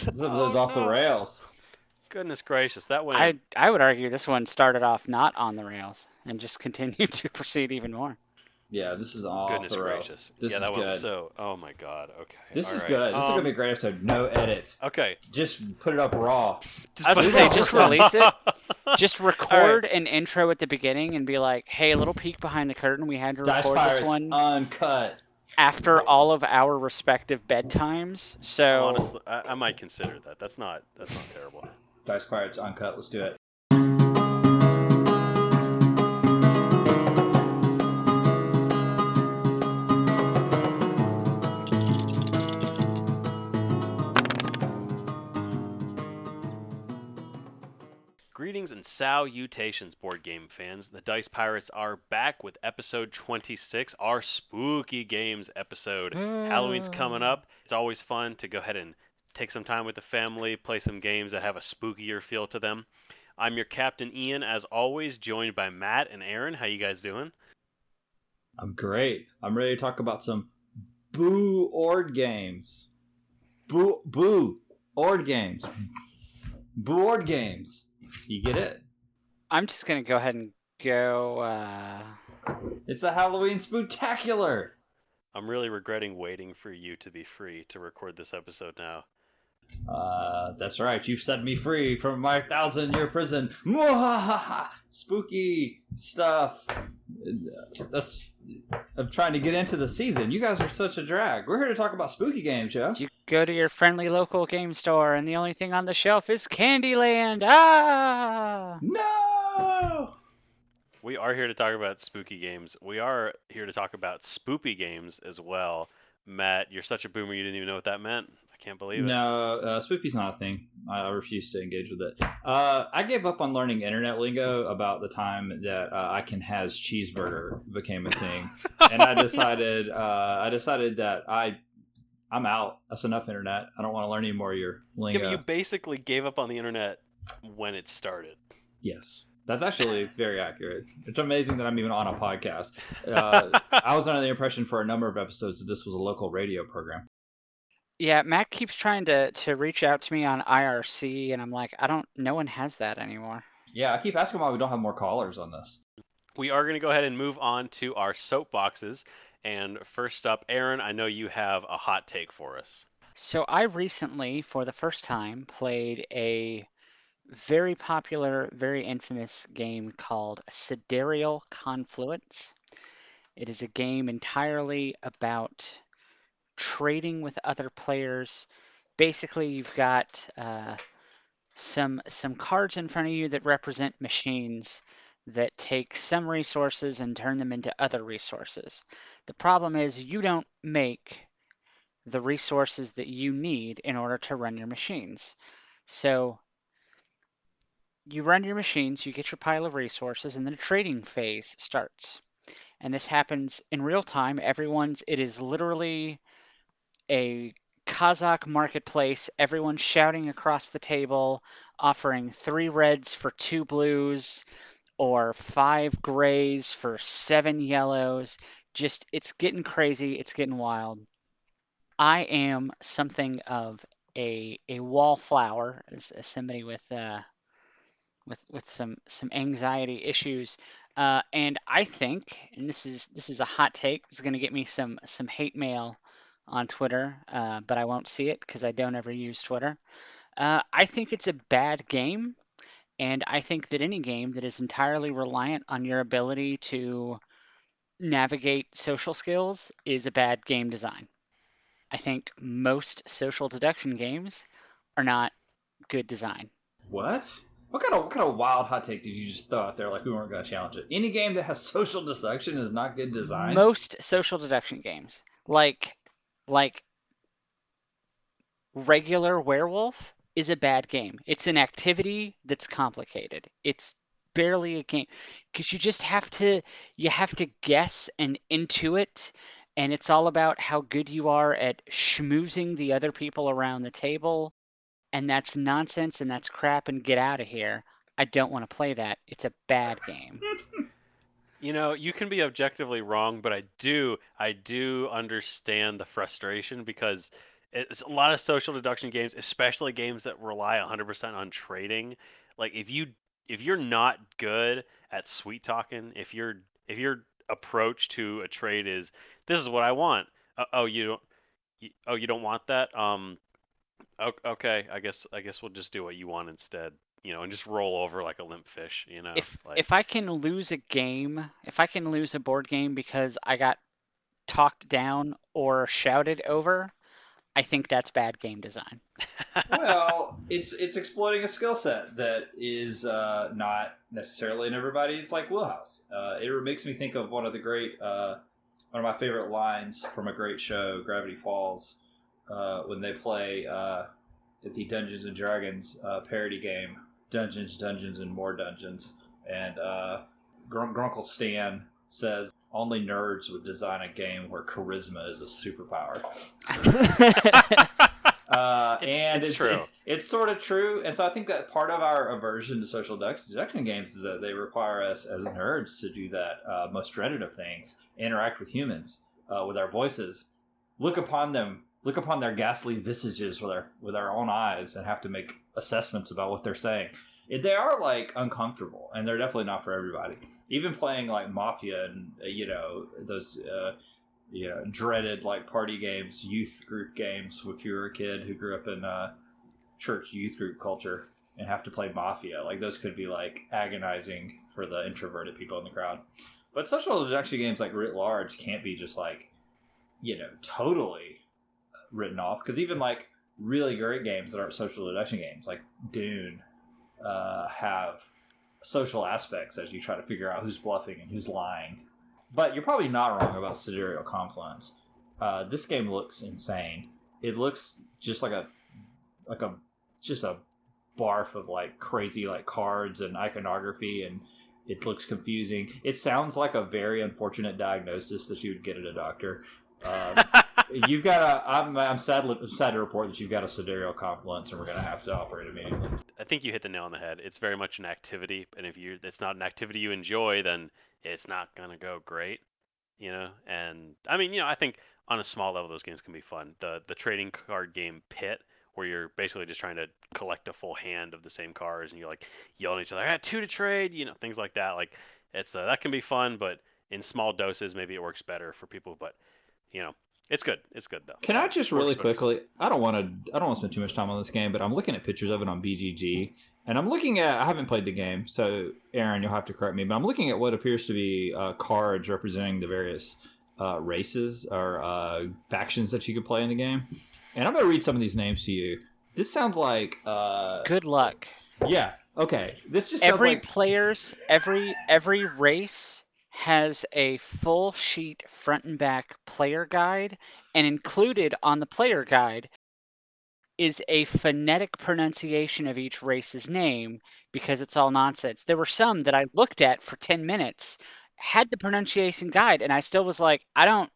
This episode's off the rails. Goodness gracious, that went. I I would argue this one started off not on the rails and just continued to proceed even more. Yeah, this is off Goodness the rails. gracious. This yeah, is that good. one. So, oh my god. Okay. this all is right. good. This is gonna Um, be a great episode. No edits. Okay. Just put it up raw. Just I was gonna say, on. just release it. Just record an intro at the beginning and be like, "Hey, a little peek behind the curtain. We had to Dice record Pirates this one uncut. After all of our respective bedtimes." So Honestly, I, I might consider that. That's not. That's not terrible. Dice Pirates uncut. Let's do it. Greetings and salutations, board game fans. The Dice Pirates are back with episode 26, our spooky games episode. Halloween's coming up. Ah. It's always fun to go ahead and take some time with the family, play some games that have a spookier feel to them. I'm your captain Ian, as always, joined by Matt and Aaron. How you guys doing? I'm great. I'm ready to talk about some boo ord games. Boo boo ord games. Boo ord games. You get it? I'm just gonna go ahead and go. Uh... It's a Halloween spooktacular. I'm really regretting waiting for you to be free to record this episode now. Uh, that's right. You've set me free from my thousand year prison. Mwahaha! Spooky stuff. That's. I'm trying to get into the season. You guys are such a drag. We're here to talk about spooky games, yo. You go to your friendly local game store, and the only thing on the shelf is Candyland. Ah! No. We are here to talk about spooky games. We are here to talk about spoopy games as well. Matt, you're such a boomer you didn't even know what that meant. I can't believe it. No, uh, spoopy's not a thing. I, I refuse to engage with it. Uh, I gave up on learning internet lingo about the time that uh, I can has cheeseburger became a thing, and I decided uh, I decided that I I'm out. That's enough internet. I don't want to learn any more of your Yeah, lingo. but you basically gave up on the internet when it started. Yes, that's actually very accurate. It's amazing that I'm even on a podcast. Uh, I was under the impression for a number of episodes that this was a local radio program. Yeah, Matt keeps trying to to reach out to me on IRC, and I'm like, I don't. No one has that anymore. Yeah, I keep asking why we don't have more callers on this. We are going to go ahead and move on to our soapboxes. And first up, Aaron, I know you have a hot take for us. So I recently, for the first time, played a very popular, very infamous game called Sidereal Confluence. It is a game entirely about trading with other players. Basically, you've got uh, some some cards in front of you that represent machines that take some resources and turn them into other resources. The problem is you don't make the resources that you need in order to run your machines. So you run your machines, you get your pile of resources, and then a trading phase starts. And this happens in real time. Everyone's, it is literally a Kazakh marketplace, everyone's shouting across the table, offering three reds for two blues or five grays for seven yellows. Just, it's getting crazy, it's getting wild. I am something of a a wallflower, as, as somebody with uh, with with some some anxiety issues, uh, and I think, and this is this is a hot take. Is going to get me some some hate mail on Twitter, uh, but I won't see it because I don't ever use Twitter. Uh, I think it's a bad game, and I think that any game that is entirely reliant on your ability to navigate social skills is a bad game design. I think most social deduction games are not good design. What? What kind of what kind of wild hot take did you just throw out there? Like we weren't going to challenge it. Any game that has social deduction is not good design. Most social deduction games, like like regular werewolf, is a bad game. It's an activity that's complicated. It's barely a game because you just have to you have to guess and intuit and it's all about how good you are at schmoozing the other people around the table and that's nonsense and that's crap and get out of here. I don't want to play that. It's a bad game. You know, you can be objectively wrong, but I do, I do understand the frustration because it's a lot of social deduction games, especially games that rely 100% on trading. Like if you if you're not good at sweet talking, if you're if your approach to a trade is this is what I want. Uh, oh, you don't. You, oh, you don't want that. Um, okay. I guess I guess we'll just do what you want instead. You know, and just roll over like a limp fish. You know. If like, if I can lose a game, if I can lose a board game because I got talked down or shouted over, I think that's bad game design. well, it's it's exploiting a skill set that is uh, not necessarily in everybody's like wheelhouse. Uh, it makes me think of one of the great, uh, one of my favorite lines from a great show, Gravity Falls, uh, when they play uh, the Dungeons and Dragons uh, parody game, Dungeons, Dungeons, and More Dungeons, and Grun- Grunkle Stan says only nerds would design a game where charisma is a superpower. uh, it's, and it's, it's true. It's, it's, sort of true. And so I think that part of our aversion to social deduction games is that they require us as nerds to do that uh, most dreaded of things interact with humans uh, with our voices, look upon them. Look upon their ghastly visages with our with our own eyes and have to make assessments about what they're saying. They are like uncomfortable, and they're definitely not for everybody even playing like Mafia and uh, you know those uh, you know dreaded like party games, youth group games. If you were a kid who grew up in uh, church youth group culture and have to play Mafia, like those could be like agonizing for the introverted people in the crowd. But social deduction games like writ large can't be just like you know totally written off because even like really great games that aren't social deduction games like Dune uh, have social aspects as you try to figure out who's bluffing and who's lying. But you're probably not wrong about Sidereal Confluence. Uh, this game looks insane. It looks just like a like a just a barf of like crazy like cards and iconography and it looks confusing. It sounds like a very unfortunate diagnosis that you would get at a doctor. Um, you've got a. I'm, I'm sad, sad to report that you've got a sidereal confluence, and we're to have to operate immediately. I think you hit the nail on the head. It's very much an activity, and if you it's not an activity you enjoy, then it's not to go great. You know, and I mean, you know, I think on a small level, those games can be fun. The the trading card game Pit, where you're basically just trying to collect a full hand of the same cards, and you're like yelling at each other, "I got two to trade," you know, things like that. Like it's uh, that can be fun, but in small doses, maybe it works better for people. But you know, it's good. It's good though. Can I just really quickly? I don't want to. I don't want to spend too much time on this game, but I'm looking at pictures of it on BGG, and I'm looking at. I haven't played the game, so Aaron, you'll have to correct me. But I'm looking at what appears to be uh, cards representing the various uh, races or uh, factions that you could play in the game, and I'm going to read some of these names to you. This sounds like. Uh, good luck. Yeah. Okay. This just every like... player's every every race has a full sheet front and back player guide, and included on the player guide is a phonetic pronunciation of each race's name because it's all nonsense. There were some that I looked at for 10 minutes, had the pronunciation guide, and I still was like, I don't,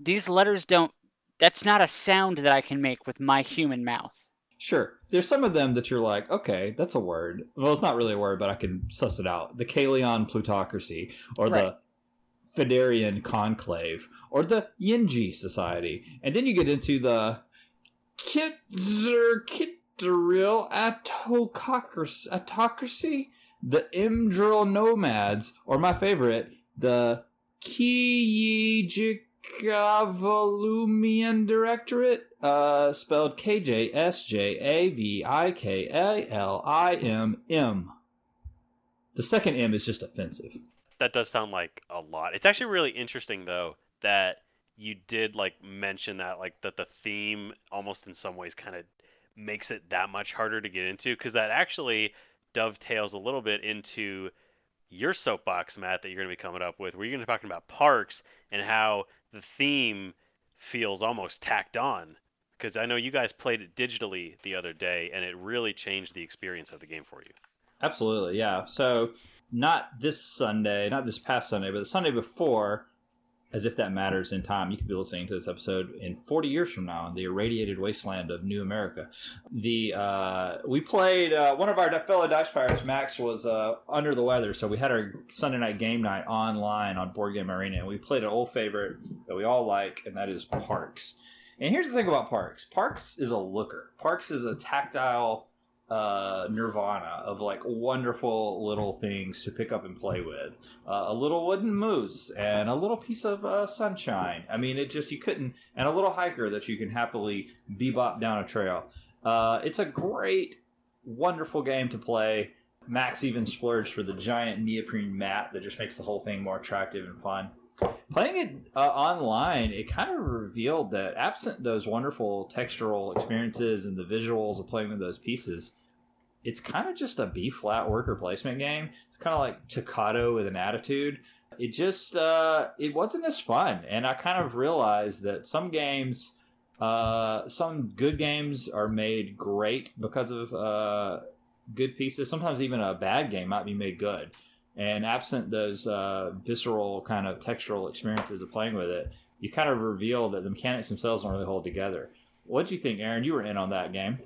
these letters don't, that's not a sound that I can make with my human mouth. Sure. There's some of them that you're like, okay, that's a word. Well, it's not really a word, but I can suss it out. The Caylion plutocracy, or right. the Faderan conclave, or the Yengii society. And then you get into the Kitzerkitteril autocracy, the Imdril nomads, or my favorite, the Kijik Gavalumian Directorate, uh, spelled K J S J A V I K A L I M M. The second M is just offensive. That does sound like a lot. It's actually really interesting though that you did like mention that like that the theme almost in some ways kind of makes it that much harder to get into because that actually dovetails a little bit into your soapbox, Matt, that you're going to be coming up with, where you're going to be talking about parks and how the theme feels almost tacked on. Because I know you guys played it digitally the other day, and it really changed the experience of the game for you. Absolutely, yeah. So not this Sunday, not this past Sunday, but the Sunday before, as if that matters in time. You could be listening to this episode in 40 years from now in the irradiated wasteland of New America. The uh, we played uh, one of our fellow dice pirates, Max, was uh, under the weather, so we had our Sunday night game night online on Board Game Arena, and we played an old favorite that we all like, and that is Parks. And here's the thing about Parks. Parks is a looker. Parks is a tactile uh, nirvana of like wonderful little things to pick up and play with. Uh, a little wooden moose and a little piece of uh, sunshine. I mean, it just you couldn't, and a little hiker that you can happily bebop down a trail. Uh, it's a great, wonderful game to play. Max even splurged for the giant neoprene mat that just makes the whole thing more attractive and fun. Playing it uh, online, it kind of revealed that absent those wonderful textural experiences and the visuals of playing with those pieces, it's kind of just a B flat worker placement game. It's kind of like Tokaido with an attitude. It just uh, it wasn't as fun, and I kind of realized that some games, uh, some good games are made great because of uh, good pieces. Sometimes even a bad game might be made good. And absent those uh, visceral kind of textural experiences of playing with it, you kind of reveal that the mechanics themselves don't really hold together. What do you think, Aaron? You were in on that game.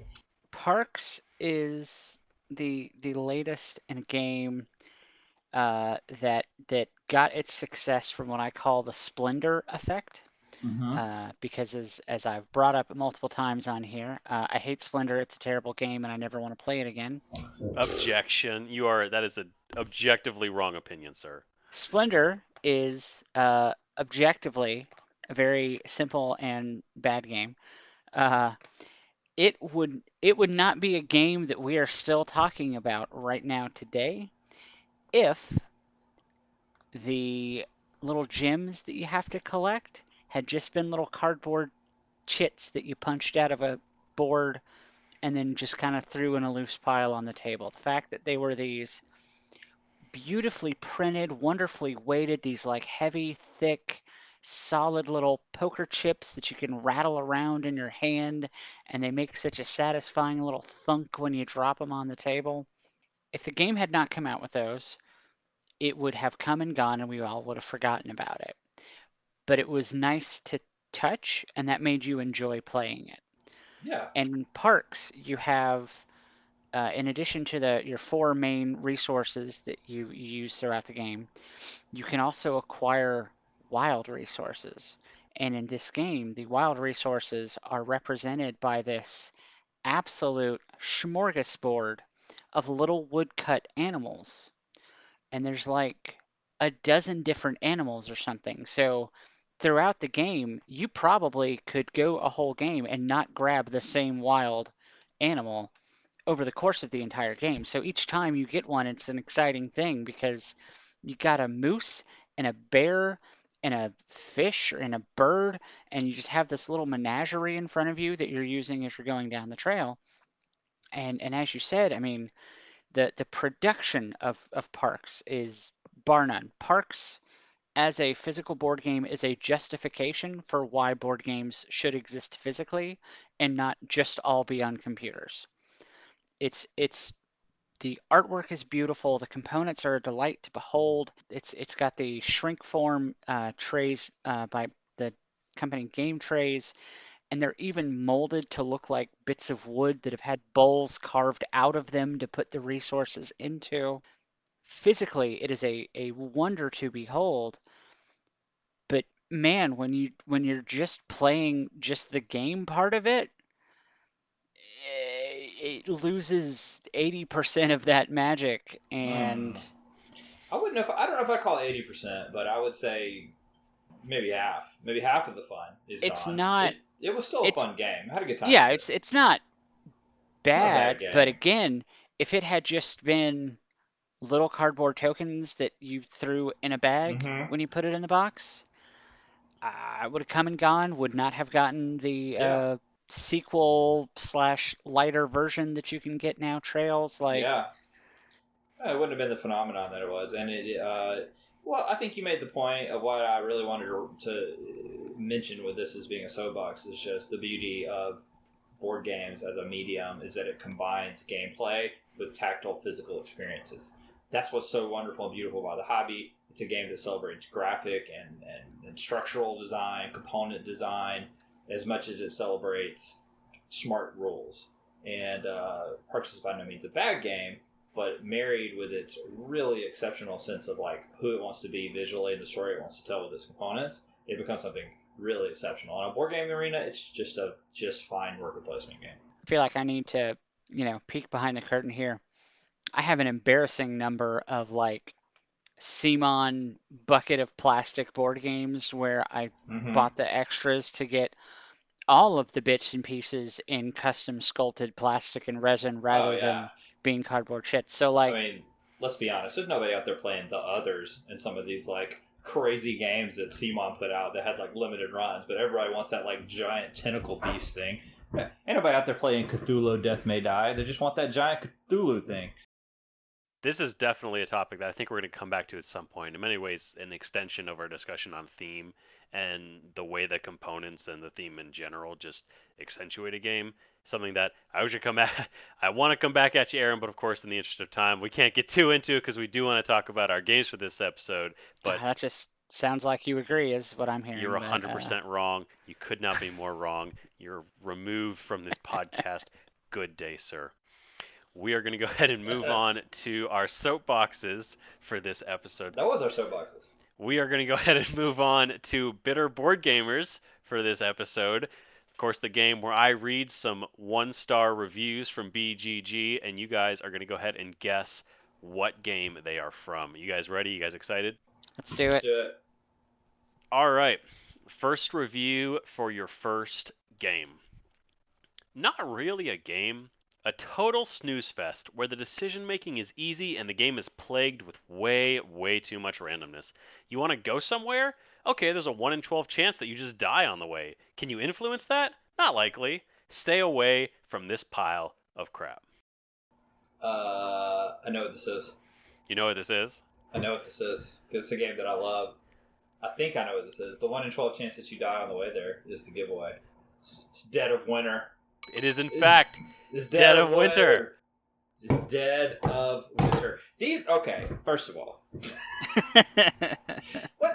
Parks is the the latest in a game uh, that that got its success from what I call the Splendor effect. Mm-hmm. Uh, because as as I've brought up multiple times on here, uh, I hate Splendor. It's a terrible game, and I never want to play it again. Objection. You are that is an objectively wrong opinion, sir. Splendor is uh, objectively a very simple and bad game. It would it would not be a game that we are still talking about right now today if the little gems that you have to collect had just been little cardboard chits that you punched out of a board and then just kind of threw in a loose pile on the table. The fact that they were these beautifully printed, wonderfully weighted, these like heavy, thick, solid little poker chips that you can rattle around in your hand, and they make such a satisfying little thunk when you drop them on the table. If the game had not come out with those, it would have come and gone and we all would have forgotten about it but it was nice to touch and that made you enjoy playing it. Yeah. And in parks, you have, uh, in addition to the your four main resources that you, you use throughout the game, you can also acquire wild resources. And in this game, the wild resources are represented by this absolute smorgasbord of little woodcut animals. And there's like a dozen different animals or something. So throughout the game, you probably could go a whole game and not grab the same wild animal over the course of the entire game. So each time you get one, it's an exciting thing because you got a moose and a bear and a fish and a bird, and you just have this little menagerie in front of you that you're using as you're going down the trail. And and as you said, I mean, the the production of of Parks is bar none. Parks as a physical board game is a justification for why board games should exist physically and not just all be on computers. It's it's the artwork is beautiful. The components are a delight to behold. It's it's got the shrink form uh, trays uh, by the company Game Trays, and they're even molded to look like bits of wood that have had bowls carved out of them to put the resources into. Physically, it is a, a wonder to behold. But man, when you when you're just playing just the game part of it, it loses 80% of that magic and Mm. I wouldn't know. If, I don't know if I call it eighty percent, but I would say maybe half. Maybe half of the fun is It's gone. not- It, it was still a fun game. I had a good time. yeah, it's it. it's not bad bad, but again, if it had just been little cardboard tokens that you threw in a bag Mhm. when you put it in the box, I would have come and gone. Would not have gotten the Yeah. uh, sequel slash lighter version that you can get now. Trails like yeah. Uh, It wouldn't have been the phenomenon that it was, and it. Uh, well, I think you made the point of what I really wanted to, to mention with this as being a soapbox is just the beauty of board games as a medium is that it combines gameplay with tactile physical experiences. That's what's so wonderful and beautiful about the hobby. It's a game that celebrates graphic and, and, and structural design, component design, as much as it celebrates smart rules. And uh, Parks is by no means a bad game, but married with its really exceptional sense of like who it wants to be visually and the story it wants to tell with its components, it becomes something really exceptional. On a board game arena, it's just a just fine worker placement game. I feel like I need to, you know, peek behind the curtain here. I have an embarrassing number of like CMON bucket of plastic board games where I Mhm. bought the extras to get all of the bits and pieces in custom sculpted plastic and resin rather oh yeah. than being cardboard shit. So like I mean, let's be honest. There's nobody out there playing the others in some of these like crazy games that CMON put out that had like limited runs, but everybody wants that like giant tentacle beast thing. Ain't nobody out there playing Cthulhu Death May Die. They just want that giant Cthulhu thing. This is definitely a topic that I think we're going to come back to at some point. In many ways, an extension of our discussion on theme and the way the components and the theme in general just accentuate a game. Something that I should come back. I want to come back at you, Aaron, but of course, in the interest of time, we can't get too into it because we do want to talk about our games for this episode. But ah, that just sounds like you agree is what I'm hearing. You're 100% wrong. You could not be more wrong. You're removed from this podcast. Good day, sir. We are going to go ahead and move uh-huh. on to our soapboxes for this episode. That was our soapboxes. We are going to go ahead and move on to Bitter Board Gamers for this episode. Of course, the game where I read some one star reviews from BGG, and you guys are going to go ahead and guess what game they are from. You guys ready? You guys excited? Let's do it. Let's do it. All right. First review for your first game. Not really a game, a total snooze fest where the decision making is easy and the game is plagued with way, way too much randomness. You want to go somewhere? Okay, there's a 1 in 12 chance that you just die on the way. Can you influence that? Not likely. Stay away from this pile of crap. Uh, I know what this is. You know what this is? I know what this is it's a game that I love. I think I know what this is. The one in twelve chance that you die on the way there is the giveaway. It's, Dead of Winter. It is, in said It's Dead of Winter. It's Dead of Winter. These okay. First of all, what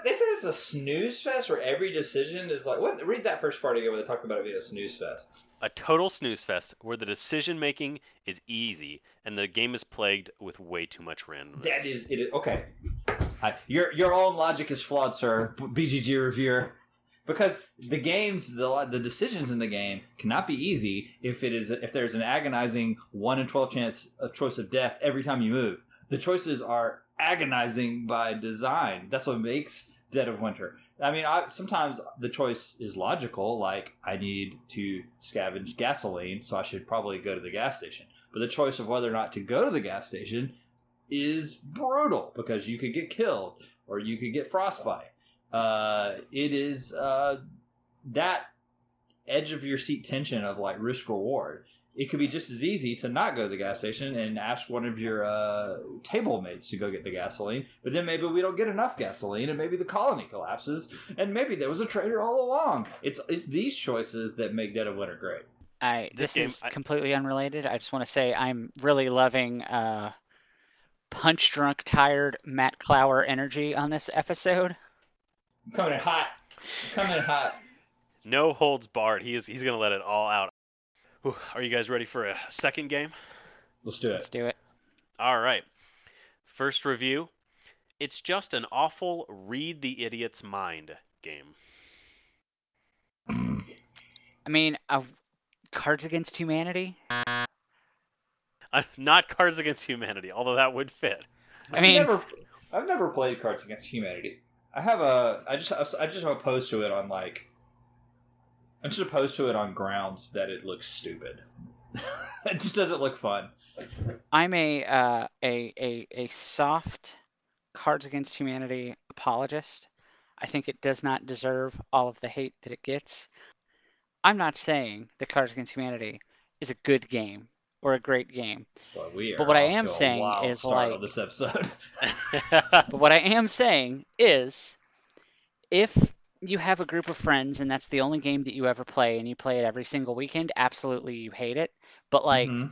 they said it's a snooze fest where every decision is like. What? Read that first part again where they talk about it being a snooze fest. A total snooze fest where the decision making is easy and the game is plagued with way too much randomness. That is it. Is, okay. Your your own logic is flawed, sir. BGG reviewer. Because the games, the the decisions in the game cannot be easy if it is if there's an agonizing one in twelve chance of choice of death every time you move. The choices are agonizing by design. That's what makes Dead of Winter. I mean, I, sometimes the choice is logical, like I need to scavenge gasoline, so I should probably go to the gas station. But the choice of whether or not to go to the gas station is brutal because you could get killed or you could get frostbite. Uh, it is uh, that edge of your seat tension of like risk reward. It could be just as easy to not go to the gas station and ask one of your uh, table mates to go get the gasoline, but then maybe we don't get enough gasoline, and maybe the colony collapses, and maybe there was a traitor all along. It's it's these choices that make Dead of Winter great. I This this, game- is I- completely unrelated. I just want to say I'm really loving uh, punch drunk, tired Matt Clower energy on this episode. I'm coming in hot. I'm coming in hot. No holds barred. He is he's gonna let it all out. Whew, Are you guys ready for a second game? Let's do it. Let's do it. All right. First review. It's just an awful read the idiot's mind game. I mean, uh, Cards Against Humanity. Uh, not Cards Against Humanity, although that would fit. I I've mean- never, I've never played Cards Against Humanity. I have a, I just, I just am opposed to it on like, I'm just opposed to it on grounds that it looks stupid. it just doesn't look fun. I'm a uh, a a a soft Cards Against Humanity apologist. I think it does not deserve all of the hate that it gets. I'm not saying that Cards Against Humanity is a good game or a great game. But we are. But what I am saying is, like- on this episode. But what I am saying is if you have a group of friends and that's the only game that you ever play and you play it every single weekend, absolutely you hate it. But like Mhm.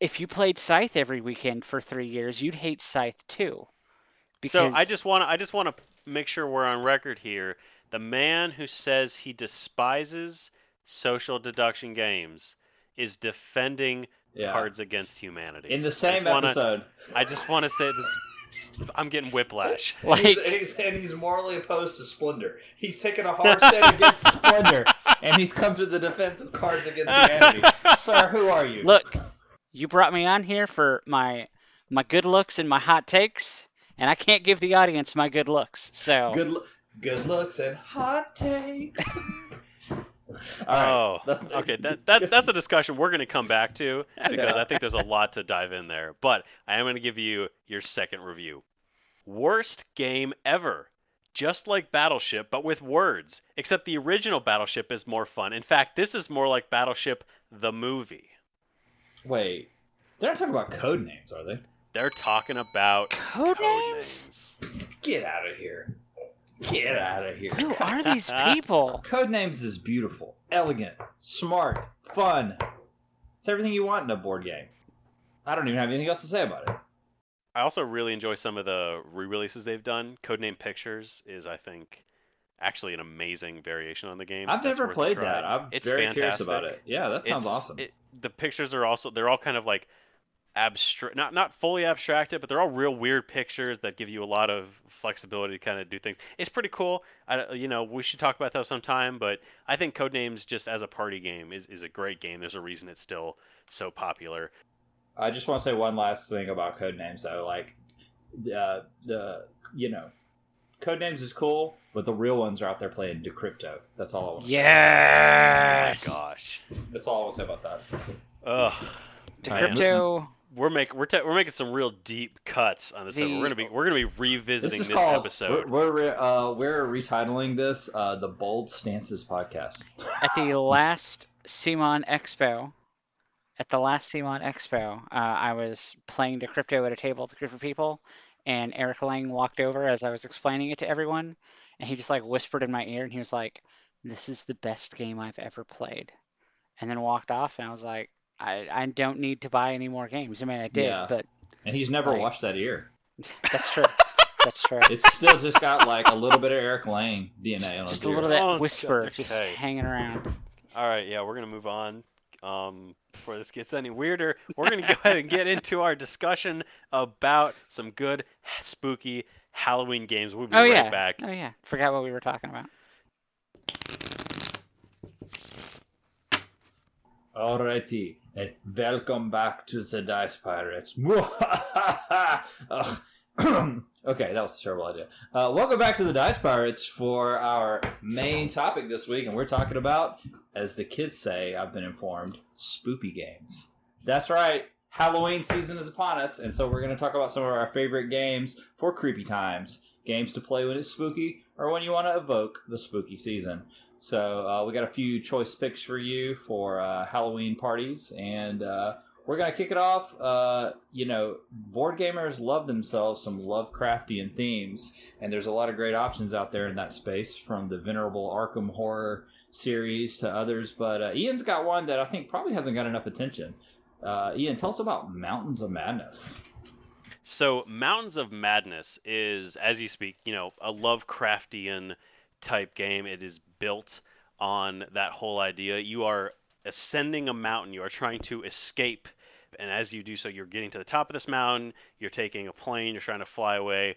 if you played Scythe every weekend for 3 years, you'd hate Scythe too. So I just want to I just want to make sure we're on record here. The man who says he despises social deduction games is defending yeah. Cards Against Humanity. In the same just wanna- episode. I just want to say this. I'm getting whiplash. And he's, Like, and, he's, and he's morally opposed to Splendor. He's taken a hard stand against Splendor, and he's come to the defense of Cards Against Humanity. Sir, who are you? look, you brought me on here for my my good looks and my hot takes, and I can't give the audience my good looks. So Good, lo- good looks and hot takes. All right. oh, let's- okay. That, that that's a discussion we're going to come back to because I think there's a lot to dive in there. But I am going to give you your second review. Worst game ever. Just like Battleship, but with words. Except the original Battleship is more fun. In fact, this is more like Battleship the movie. Wait, they're not talking about Codenames, are they? They're talking about Code code names? names. Get out of here. Get out of here. who are these people? Codenames is beautiful, elegant, smart, fun. It's everything you want in a board game. I don't even have anything else to say about it. I also really enjoy some of the re-releases they've done. Codename Pictures is, I think, actually an amazing variation on the game. I've never played that. I'm It's very curious fantastic. about it. Yeah, that sounds It's- awesome. it- the pictures are also they're all kind of like abstract, not not fully abstracted, but they're all real weird pictures that give you a lot of flexibility to kind of do things. It's pretty cool. I, you know, we should talk about that sometime. But I think Codenames just as a party game is, is a great game. There's a reason it's still so popular. I just want to say one last thing about Codenames though. Like, uh, the you know, Codenames is cool, but the real ones are out there playing Decrypto. That's all I want. To Yes. Oh gosh. say. That's all I want to say about that. Ugh. Decrypto. We're making we're, ta we're making some real deep cuts on this. episode. We're gonna be we're gonna be revisiting is this, called. episode. We're we're, re- uh, we're retitling this uh, the Bold Stances podcast. at the last CMON Expo, at the last CMON Expo, uh, I was playing Decrypto at a table with a group of people, and Eric Lang walked over as I was explaining it to everyone, and he just like whispered in my ear, and he was like, "This is the best game I've ever played," and then walked off, and I was like, "I, I don't need to buy any more games. I mean, I did, Yeah. but And he's never Like- watched that ear. that's true. That's true." It's still just got like a little bit of Eric Lang DNA Just, on just his a little bit Oh, whisper, okay. just hanging around. All right, yeah, we're gonna move on. Um, before this gets any weirder, we're gonna go ahead and get into our discussion about some good spooky Halloween games. We'll be Oh right yeah. back. Oh yeah. Forgot what we were talking about. Alrighty, and welcome back to the Dice Pirates. Okay, that was a terrible idea. Uh, welcome back to the Dice Pirates for our main topic this week, and we're talking about, as the kids say, I've been informed, spoopy games. That's right, Halloween season is upon us, and so we're going to talk about some of our favorite games for creepy times. Games to play when it's spooky, or when you want to evoke the spooky season. So uh, we got a few choice picks for you for uh, Halloween parties, and uh, we're gonna kick it off. Uh, you know, board gamers love themselves some Lovecraftian themes, and there's a lot of great options out there in that space, from the venerable Arkham horror series to others. But uh, Ian's got one that I think probably hasn't got enough attention. Uh, Ian, tell us about Mountains of Madness. So, Mountains of Madness is, as you speak, you know, a Lovecraftian type game. It is built on that whole idea. You are ascending a mountain. You are trying to escape, and as you do so, you're getting to the top of this mountain. You're taking a plane. You're trying to fly away,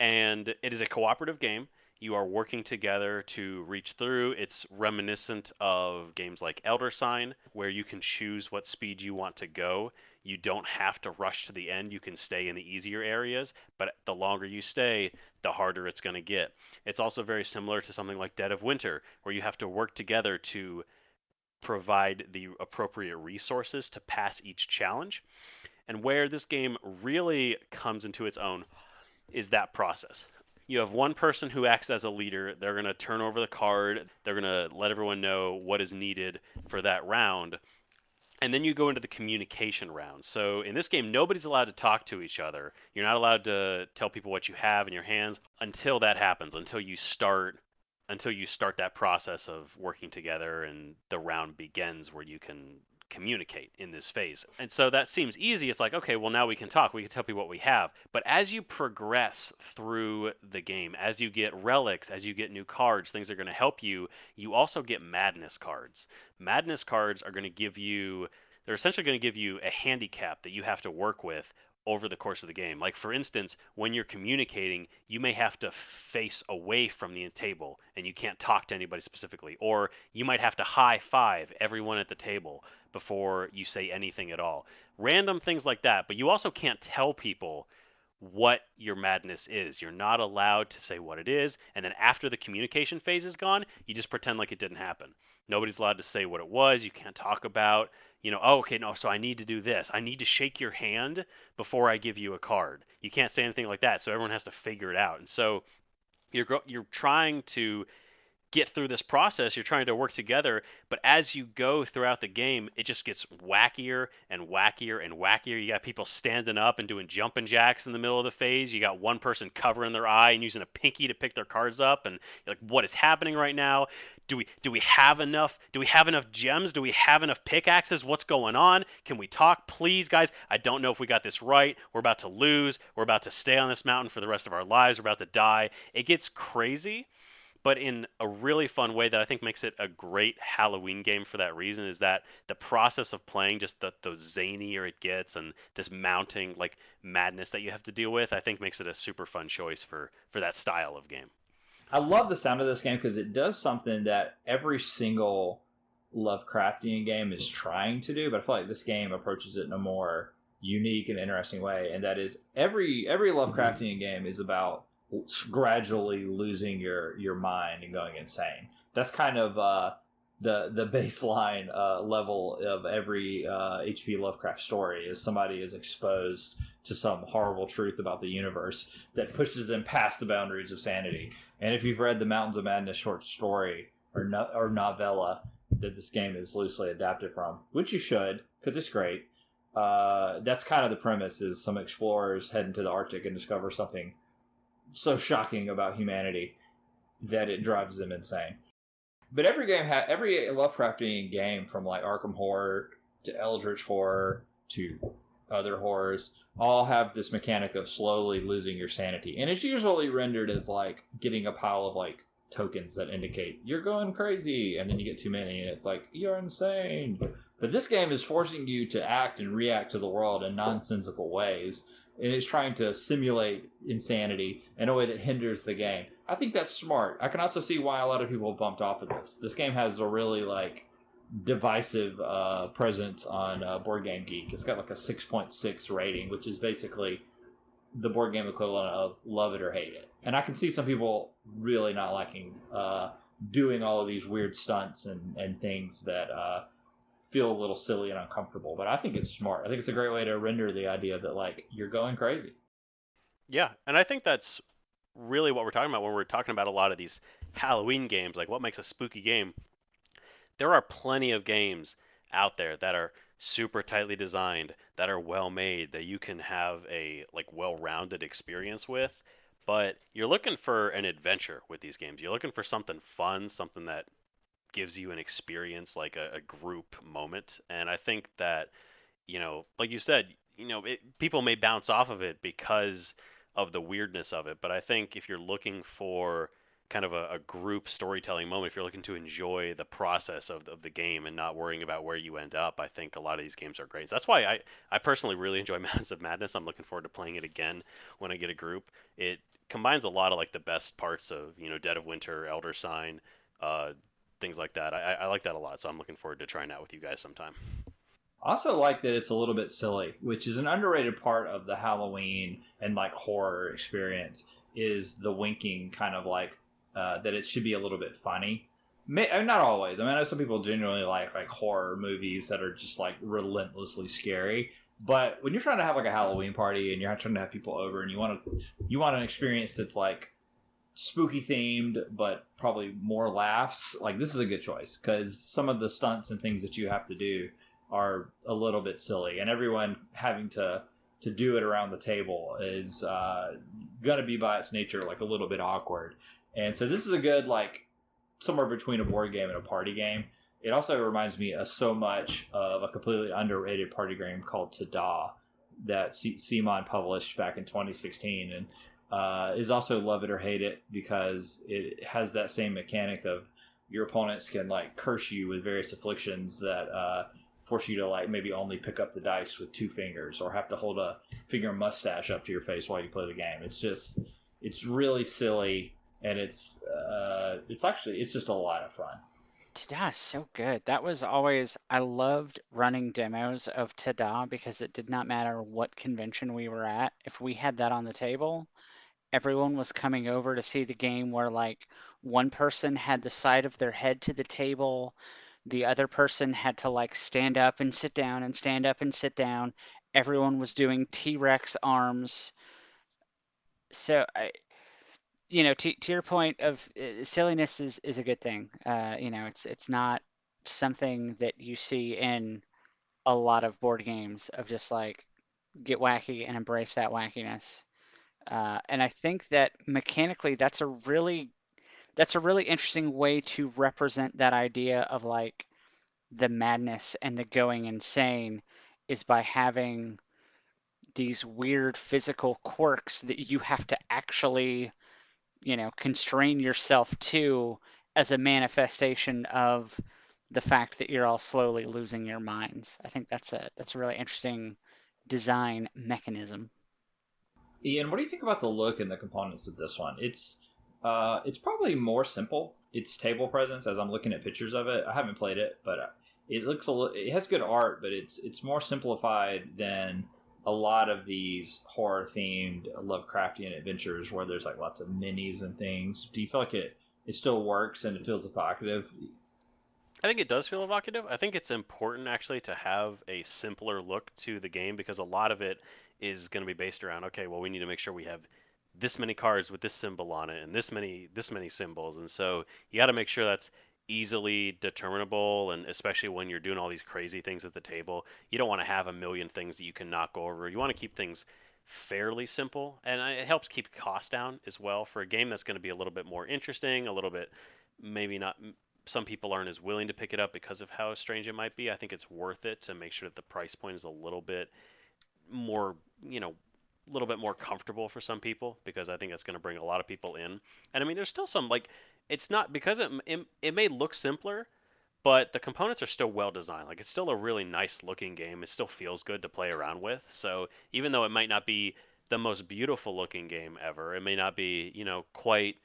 and it is a cooperative game. You are working together to reach through. It's reminiscent of games like Elder Sign, where you can choose what speed you want to go you don't have to rush to the end. You can stay in the easier areas, but the longer you stay, the harder it's going to get. It's also very similar to something like Dead of Winter, where you have to work together to provide the appropriate resources to pass each challenge. And where this game really comes into its own is that process. You have one person who acts as a leader. They're going to turn over the card. They're going to let everyone know what is needed for that round and then you go into the communication round. So in this game, nobody's allowed to talk to each other. You're not allowed to tell people what you have in your hands until that happens, until you start until you start that process of working together and the round begins where you can communicate in this phase. And so that seems easy. It's like, okay, well now we can talk. We can tell people what we have. But as you progress through the game, as you get relics, as you get new cards, things are going to help you, you also get madness cards. Madness cards are going to give you they're essentially going to give you a handicap that you have to work with over the course of the game. Like for instance, when you're communicating, you may have to face away from the table and you can't talk to anybody specifically, or you might have to high five everyone at the table before you say anything at all. Random things like that, but you also can't tell people what your madness is. You're not allowed to say what it is, and then after the communication phase is gone, you just pretend like it didn't happen. Nobody's allowed to say what it was. You can't talk about you know, oh, okay, no, so I need to do this. I need to shake your hand before I give you a card. You can't say anything like that, so everyone has to figure it out. And so you're you're trying to get through this process. You're trying to work together, but as you go throughout the game, it just gets wackier and wackier and wackier. You got people standing up and doing jumping jacks in the middle of the phase. You got one person covering their eye and using a pinky to pick their cards up, and like, what is happening right now? Do we do we have enough? Do we have enough gems? Do we have enough pickaxes? What's going on? Can we talk, please, guys? I don't know if we got this right. We're about to lose. We're about to stay on this mountain for the rest of our lives. We're about to die. It gets crazy but in a really fun way that I think makes it a great Halloween game for that reason is that the process of playing just the, the zanier it gets and this mounting like madness that you have to deal with, I think makes it a super fun choice for for that style of game. I love the sound of this game because it does something that every single Lovecraftian game is trying to do, but I feel like this game approaches it in a more unique and interesting way, and that is every every mm-hmm. Lovecraftian game is about gradually losing your your mind and going insane. That's kind of uh, the the baseline uh, level of every uh, H.P. Lovecraft story is somebody is exposed to some horrible truth about the universe that pushes them past the boundaries of sanity. And if you've read the Mountains of Madness short story or no, or novella that this game is loosely adapted from, which you should because it's great. Uh, that's kind of the premise: is some explorers head into the Arctic and discover something so shocking about humanity that it drives them insane. But every game every Lovecraftian game from like Arkham Horror to Eldritch Horror to other horrors all have this mechanic of slowly losing your sanity. And it's usually rendered as like getting a pile of like tokens that indicate you're going crazy and then you get too many and it's like you're insane. But this game is forcing you to act and react to the world in nonsensical ways it's trying to simulate insanity in a way that hinders the game. I think that's smart. I can also see why a lot of people bumped off of this. This game has a really like divisive uh, presence on uh, Board Game Geek. It's got like a 6.6 rating, which is basically the board game equivalent of love it or hate it. And I can see some people really not liking uh, doing all of these weird stunts and, and things that uh, feel a little silly and uncomfortable. But I think it's smart. I think it's a great way to render the idea that like you're going crazy. Yeah, and I think that's really what we're talking about when we're talking about a lot of these Halloween games, like what makes a spooky game. There are plenty of games out there that are super tightly designed, that are well made, that you can have a like well-rounded experience with. But you're looking for an adventure with these games. You're looking for something fun, something that gives you an experience like a, a group moment and i think that you know like you said you know it, people may bounce off of it because of the weirdness of it but i think if you're looking for kind of a, a, group storytelling moment if you're looking to enjoy the process of, of the game and not worrying about where you end up i think a lot of these games are great. So that's why I, I personally really enjoy mountains of madness. I'm looking forward to playing it again when i get a group. It combines a lot of like the best parts of you know dead of winter elder sign uh, things like that. I, I like that a lot, so I'm looking forward to trying out with you guys sometime. I also like that it's a little bit silly, which is an underrated part of the Halloween and like horror experience. Is the winking kind of like uh, that it should be a little bit funny. May, uh, not always. I mean, I know some people genuinely like like horror movies that are just like relentlessly scary. But when you're trying to have like a Halloween party and you're trying to have people over and you want to you want an experience that's like spooky themed, but probably more laughs. Like this is a good choice because some of the stunts and things that you have to do are a little bit silly, and everyone having to to do it around the table is uh, to be by its nature like a little bit awkward. And so this is a good like somewhere between a board game and a party game. It also reminds me of so much of a completely underrated party game called Ta-Da that CMON published back in 2016, and uh, is also love it or hate it because it has that same mechanic of your opponents can like curse you with various afflictions that uh, force you to like maybe only pick up the dice with two fingers or have to hold a finger mustache up to your face while you play the game. It's just it's really silly and it's uh, it's actually it's just a lot of fun. Ta-Da so good. That was always I loved running demos of Ta-Da because it did not matter what convention we were at. If we had that on the table, everyone was coming over to see the game where like one person had the side of their head to the table, the other person had to like stand up and sit down and stand up and sit down. Everyone was doing T-Rex arms. So I you know, to, to your point of uh, silliness is, is a good thing. Uh, you know, it's it's not something that you see in a lot of board games of just like get wacky and embrace that wackiness. Uh, and I think that mechanically, that's a really that's a really interesting way to represent that idea of like the madness and the going insane is by having these weird physical quirks that you have to actually you know constrain yourself to as a manifestation of the fact that you're all slowly losing your minds. I think that's a that's a really interesting design mechanism. Ian, what do you think about the look and the components of this one? It's uh, it's probably more simple. Its table presence, as I'm looking at pictures of it, I haven't played it, but uh, it looks a. It has good art, but it's it's more simplified than a lot of these horror themed Lovecraftian adventures where there's like lots of minis and things. Do you feel like it it still works and it feels evocative? I think it does feel evocative. I think it's important actually to have a simpler look to the game because a lot of it is going to be based around okay, well we need to make sure we have this many cards with this symbol on it and this many this many symbols. And so you got to make sure that's easily determinable. And especially when you're doing all these crazy things at the table you don't want to have a million things that you can knock over. You want to keep things fairly simple. And it helps keep cost down as well for a game that's going to be a little bit more interesting a little bit maybe not some people aren't as willing to pick it up because of how strange it might be. I think it's worth it to make sure that the price point is a little bit more you know a little bit more comfortable for some people because I think that's going to bring a lot of people in. And I mean, there's still some like it's not because it, it, it may look simpler, but the components are still well designed. Like it's still a really nice looking game. It still feels good to play around with. So even though it might not be the most beautiful looking game ever, it may not be you know quite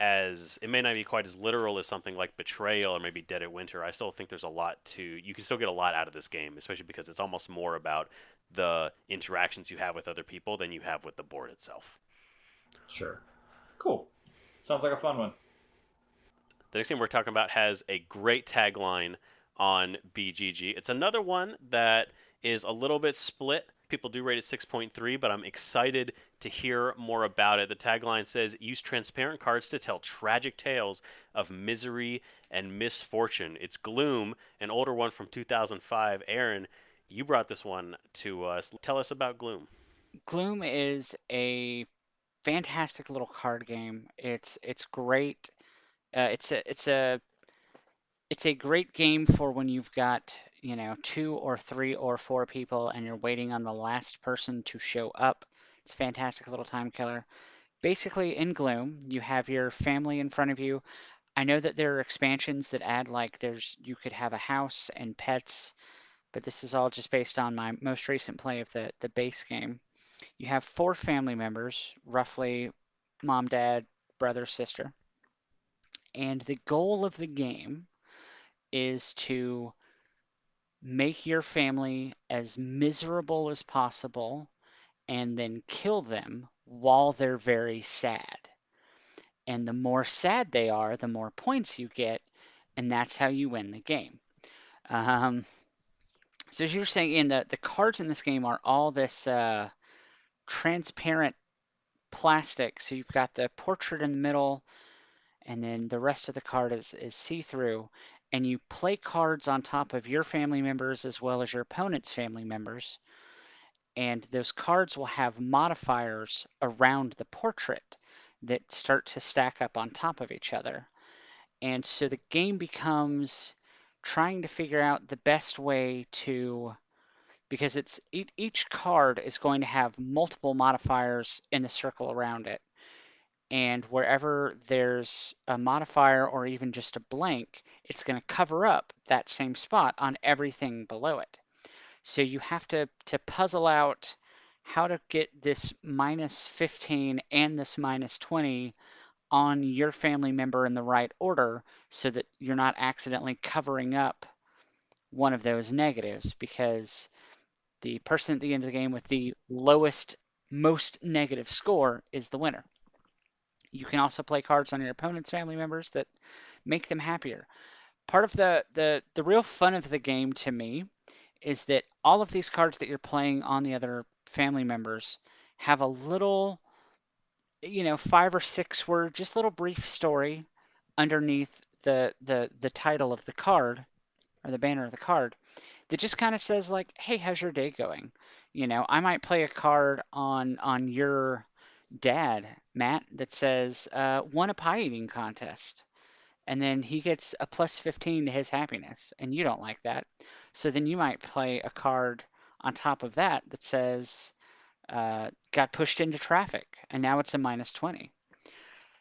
as it may not be quite as literal as something like Betrayal or maybe Dead of Winter. I still think there's a lot to you can still get a lot out of this game, especially because it's almost more about the interactions you have with other people than you have with the board itself. Sure. Cool. Sounds like a fun one. The next game we're talking about has a great tagline on BGG. It's another one that is a little bit split. People do rate it 6.3, but I'm excited to hear more about it. The tagline says use transparent cards to tell tragic tales of misery and misfortune. It's Gloom, an older one from 2005. Aaron, you brought this one to us. Tell us about Gloom. Gloom is a fantastic little card game. It's it's great uh, it's a it's a it's a great game for when you've got you know two or three or four people and you're waiting on the last person to show up. It's a fantastic little time killer. Basically, in Gloom, you have your family in front of you. I know that there are expansions that add like there's you could have a house and pets, but this is all just based on my most recent play of the the base game. You have four family members, roughly mom, dad, brother, sister and the goal of the game is to make your family as miserable as possible and then kill them while they're very sad. And the more sad they are, the more points you get, and that's how you win the game. Um, so as you were saying, in the the cards in this game are all this uh, transparent plastic. So you've got the portrait in the middle, and then the rest of the card is, is see-through. And you play cards on top of your family members as well as your opponent's family members. And those cards will have modifiers around the portrait that start to stack up on top of each other. And so the game becomes trying to figure out the best way to because it's each card is going to have multiple modifiers in the circle around it and wherever there's a modifier or even just a blank, it's going to cover up that same spot on everything below it. So you have to, to puzzle out how to get this minus 15 and this minus 20 on your family member in the right order so that you're not accidentally covering up one of those negatives because the person at the end of the game with the lowest, most negative score is the winner. You can also play cards on your opponent's family members that make them happier. Part of the, the, the real fun of the game to me is that all of these cards that you're playing on the other family members have a little, you know, five or six word, just little brief story underneath the the the title of the card or the banner of the card that just kind of says like, "Hey, how's your day going?" You know, I might play a card on on your dad, Matt, that says, uh, "Won a pie eating contest." And then he gets a plus 15 to his happiness, and you don't like that. So then you might play a card on top of that that says, uh, got pushed into traffic, and now it's a minus 20.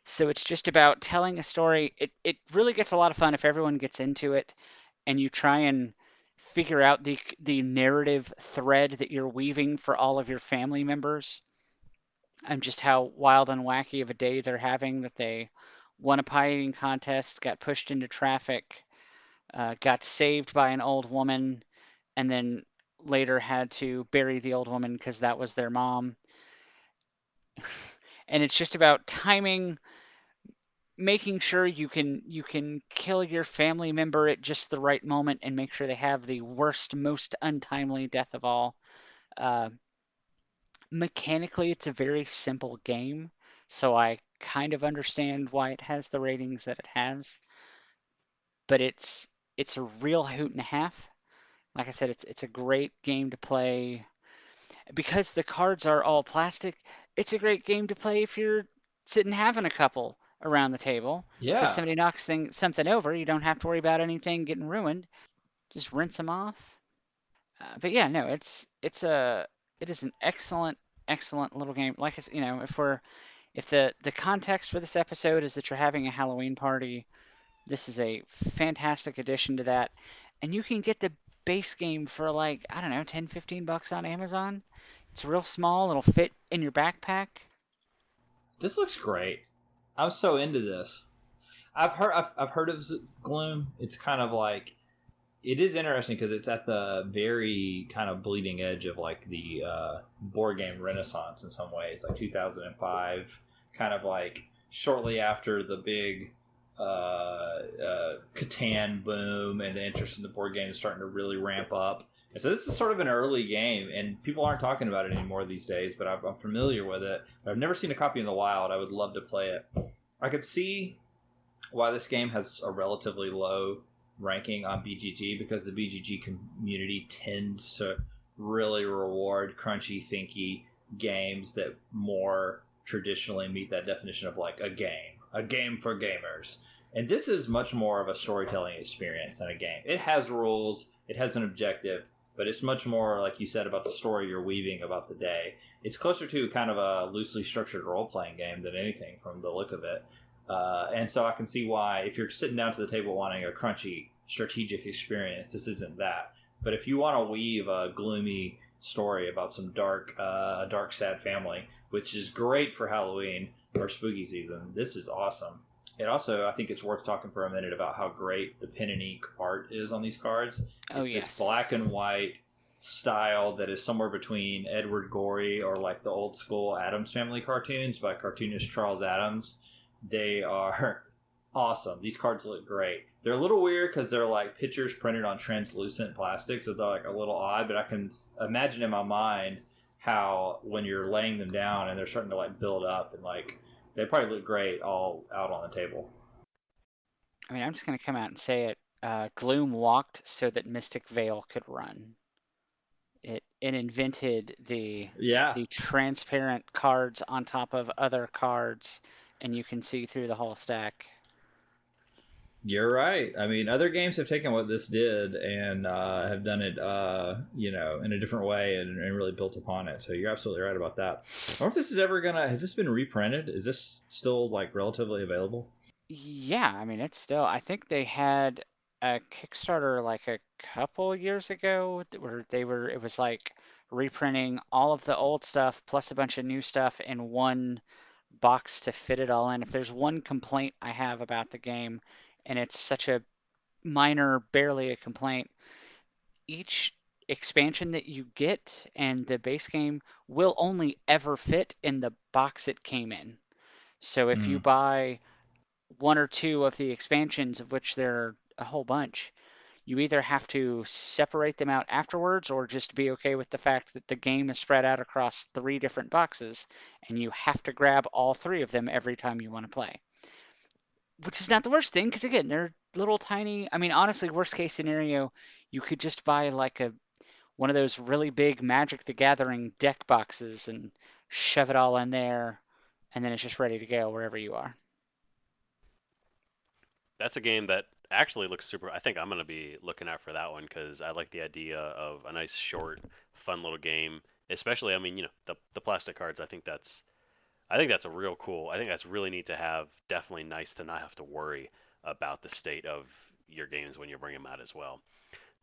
So it's just about telling a story. It, it really gets a lot of fun if everyone gets into it and you try and figure out the, the narrative thread that you're weaving for all of your family members and just how wild and wacky of a day they're having that they won a pie eating contest, got pushed into traffic, uh, got saved by an old woman, and then later had to bury the old woman because that was their mom. and it's just about timing making sure you can you can kill your family member at just the right moment and make sure they have the worst most untimely death of all. Uh, mechanically it's a very simple game so i kind of understand why it has the ratings that it has. But it's it's a real hoot and a half like i said it's it's a great game to play because the cards are all plastic it's a great game to play if you're sitting having a couple around the table. Yeah. If somebody knocks thing, something over, you don't have to worry about anything getting ruined. Just rinse them off. Uh, but yeah, no, it's it's a it is an excellent excellent little game. Like I, you know, if we're if the the context for this episode is that you're having a Halloween party, this is a fantastic addition to that. And you can get the base game for like, I don't know, 10 15 bucks on Amazon. It's real small, it'll fit in your backpack. This looks great. I'm so into this. I've heard I've, I've heard of Gloom. It's kind of like it is interesting because it's at the very kind of bleeding edge of like the uh, board game renaissance in some ways, like 2005, kind of like shortly after the big Uh, uh, Catan boom and the interest in the board game is starting to really ramp up. And so this is sort of an early game, and people aren't talking about it anymore these days. But I'm familiar with it. I've never seen a copy in the wild. I would love to play it. I could see why this game has a relatively low ranking on BGG because the BGG community tends to really reward crunchy, thinky games that more traditionally meet that definition of like a game, a game for gamers. And this is much more of a storytelling experience than a game. It has rules, it has an objective, but it's much more like you said about the story you're weaving about the day. It's closer to kind of a loosely structured role playing game than anything from the look of it. Uh, and so I can see why if you're sitting down to the table wanting a crunchy strategic experience, this isn't that. But if you want to weave a gloomy story about some dark, uh, a dark, sad family, which is great for Halloween or spooky season, this is awesome. It also, I think it's worth talking for a minute about how great the pen and ink art is on these cards. Oh, it's yes. this black and white style that is somewhere between Edward Gorey or like the old school Addams Family cartoons by cartoonist Charles Addams. They are awesome. These cards look great. They're a little weird because they're like pictures printed on translucent plastic, so they're like a little odd. But I can imagine in my mind how when you're laying them down and they're starting to like build up and like they probably look great all out on the table. I mean, I'm just going to come out and say it. Uh, Gloom walked so that Mystic Vale could run. It it invented the Yeah. the transparent cards on top of other cards, and you can see through the whole stack. You're right. I mean, other games have taken what this did and uh, have done it, uh, you know, in a different way and, and, really built upon it. So you're absolutely right about that. I wonder if this is ever gonna. Has this been reprinted? Is this still like relatively available? Yeah, I mean, it's still. I think they had a Kickstarter like a couple years ago where they were. It was like reprinting all of the old stuff plus a bunch of new stuff in one box to fit it all in. If there's one complaint I have about the game, and it's such a minor, barely a complaint. Each expansion that you get and the base game will only ever fit in the box it came in. So if mm. you buy one or two of the expansions, of which there are a whole bunch, you either have to separate them out afterwards or just be okay with the fact that the game is spread out across three different boxes and you have to grab all three of them every time you want to play which is not the worst thing because again they're little tiny i mean honestly worst case scenario you could just buy like a one of those really big magic the gathering deck boxes and shove it all in there and then it's just ready to go wherever you are. That's a game that actually looks super i think i'm going to be looking out for that one because i like the idea of a nice short fun little game especially i mean you know the, the plastic cards i think that's I think that's a real cool. I think that's really neat to have. Definitely nice to not have to worry about the state of your games when you bring them out as well.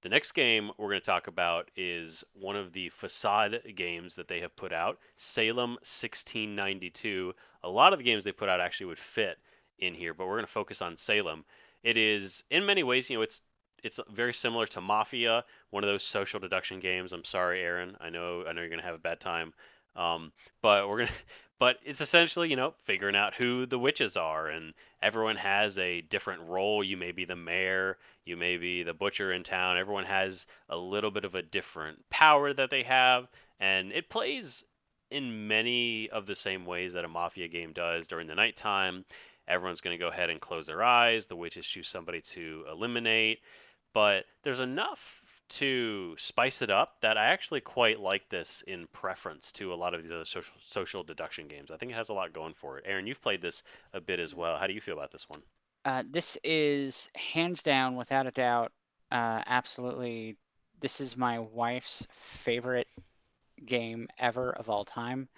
The next game we're going to talk about is one of the facade games that they have put out, Salem 1692. A lot of the games they put out actually would fit in here, but we're going to focus on Salem. It is in many ways, you know, it's it's very similar to Mafia, one of those social deduction games. I'm sorry, Aaron. I know I know you're going to have a bad time. Um, but we're gonna but it's essentially you know figuring out who the witches are and everyone has a different role. You may be the mayor you may be the butcher in town. Everyone has a little bit of a different power that they have and it plays in many of the same ways that a mafia game does during the nighttime. Everyone's going to go ahead and close their eyes. The witches choose somebody to eliminate but there's enough to spice it up that I actually quite like this in preference to a lot of these other social social deduction games. I think it has a lot going for it. Aaron, you've played this a bit as well. How do you feel about this one? Uh, this is hands down, without a doubt, uh, absolutely. This is my wife's favorite game ever of all time.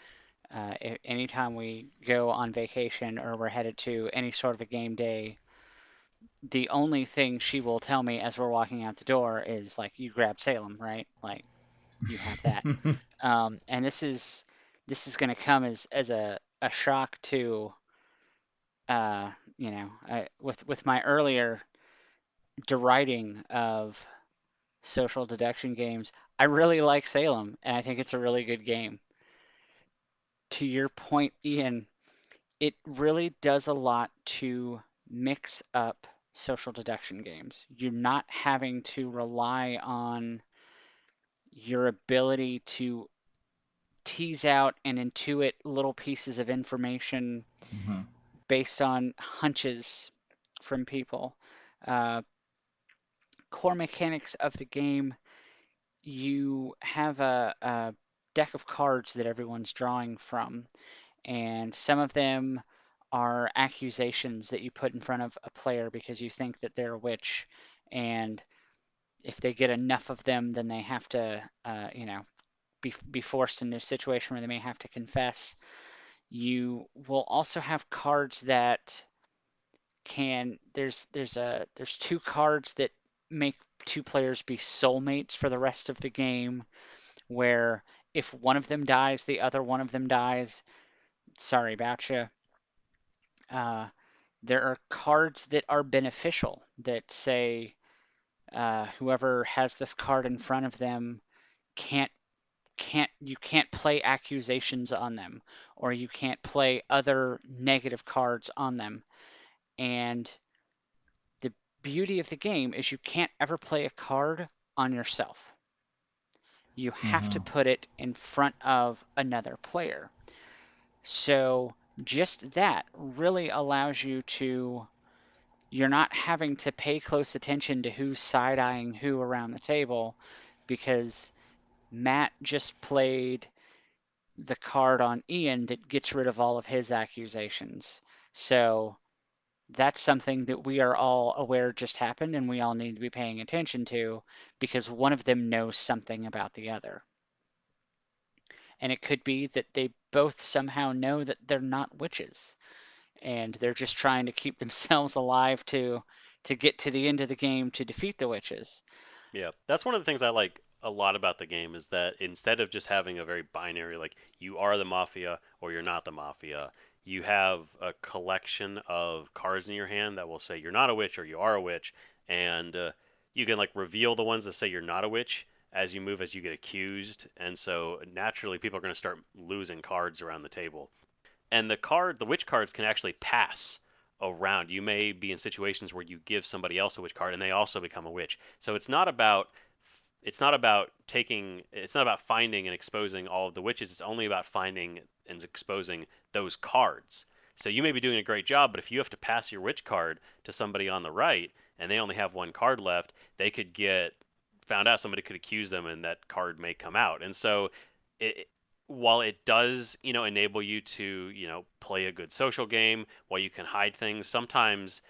Uh, anytime we go on vacation or we're headed to any sort of a game day, the only thing she will tell me as we're walking out the door is like, "You grab Salem, right? Like, you have that." um, and this is this is going to come as as a a shock to, uh, you know, I, with with my earlier deriding of social deduction games. I really like Salem, and I think it's a really good game. To your point, Ian, it really does a lot to mix up social deduction games. You're not having to rely on your ability to tease out and intuit little pieces of information mm-hmm. based on hunches from people. Uh, core mechanics of the game you have a, a deck of cards that everyone's drawing from, and some of them are accusations that you put in front of a player because you think that they're a witch, and if they get enough of them, then they have to, uh, you know, be be forced into a situation where they may have to confess. You will also have cards that can there's there's a there's two cards that make two players be soulmates for the rest of the game where if one of them dies the other one of them dies sorry about you uh, there are cards that are beneficial that say uh, whoever has this card in front of them can't can't you can't play accusations on them or you can't play other negative cards on them. And the beauty of the game is you can't ever play a card on yourself. You have mm-hmm. to put it in front of another player. So just that really allows you to you're not having to pay close attention to who's side eyeing who around the table because Matt just played the card on Ian that gets rid of all of his accusations. So that's something that we are all aware just happened and we all need to be paying attention to because one of them knows something about the other. And it could be that they both somehow know that they're not witches and they're just trying to keep themselves alive to to get to the end of the game to defeat the witches. Yeah, that's one of the things I like a lot about the game is that instead of just having a very binary like you are the mafia or you're not the mafia, you have a collection of cards in your hand that will say you're not a witch or you are a witch, and uh, you can like reveal the ones that say you're not a witch as you move as you get accused, and so naturally people are going to start losing cards around the table, and the card, the witch cards can actually pass around. You may be in situations where you give somebody else a witch card and they also become a witch. So it's not about it's not about taking it's not about finding and exposing all of the witches. It's only about finding and exposing those cards. So you may be doing a great job, but if you have to pass your witch card to somebody on the right and they only have one card left, they could get found out. Somebody could accuse them, and that card may come out. And so, it, while it does, you know, enable you to, you know, play a good social game, while you can hide things, sometimes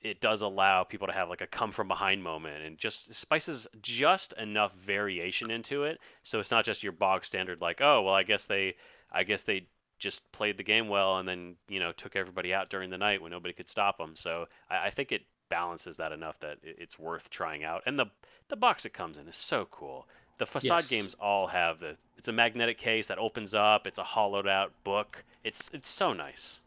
it does allow people to have like a come from behind moment and just spices just enough variation into it so it's not just your bog standard like oh well i guess they i guess they just played the game well and then you know took everybody out during the night when nobody could stop them. So I, I think it balances that enough that it's worth trying out. And the the box it comes in is so cool. The facade yes. games all have the it's a magnetic case that opens up. It's a hollowed out book. It's it's so nice.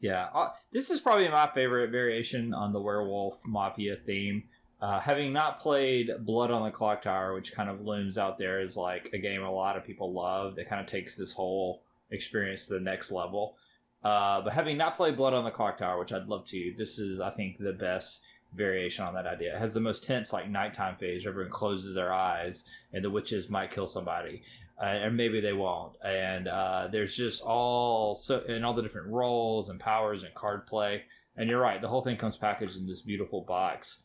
Yeah, uh, this is probably my favorite variation on the werewolf mafia theme. Uh, having not played Blood on the Clocktower, which kind of looms out there as like a game a lot of people love, it kind of takes this whole experience to the next level. Uh, but having not played Blood on the Clocktower, which I'd love to, this is I think the best variation on that idea. It has the most tense like nighttime phase. Where everyone closes their eyes, and the witches might kill somebody, uh, and maybe they won't. And uh, there's just all so and all the different roles and powers and card play. And you're right, the whole thing comes packaged in this beautiful box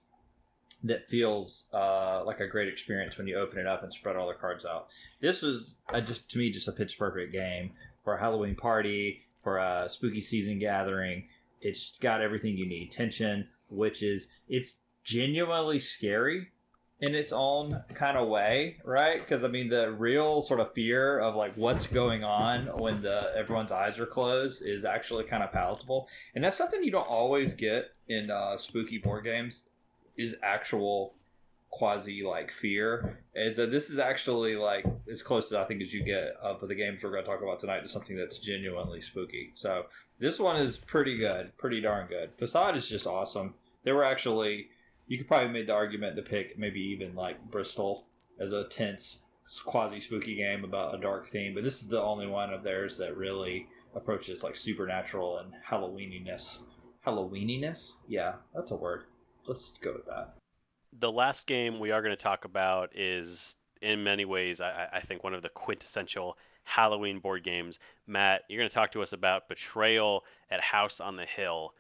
that feels uh, like a great experience when you open it up and spread all the cards out. This was a, just to me just a pitch perfect game for a Halloween party, for a spooky season gathering. It's got everything you need tension, witches. It's genuinely scary in its own kind of way, right? Because I mean, the real sort of fear of like what's going on when the everyone's eyes are closed is actually kind of palatable, and that's something you don't always get in uh, spooky board games. Is actual quasi like fear is that this is actually like as close to I think as you get of the games we're going to talk about tonight to something that's genuinely spooky. So this one is pretty good, pretty darn good. Facade is just awesome. There were actually you could probably made the argument to pick maybe even like Bristol as a tense quasi spooky game about a dark theme, but this is the only one of theirs that really approaches like supernatural and Halloweeniness. Halloweeniness? Yeah, that's a word. Let's go with that the last game we are going to talk about is, in many ways, I, I think one of the quintessential Halloween board games. Matt, you're going to talk to us about Betrayal at House on the Hill.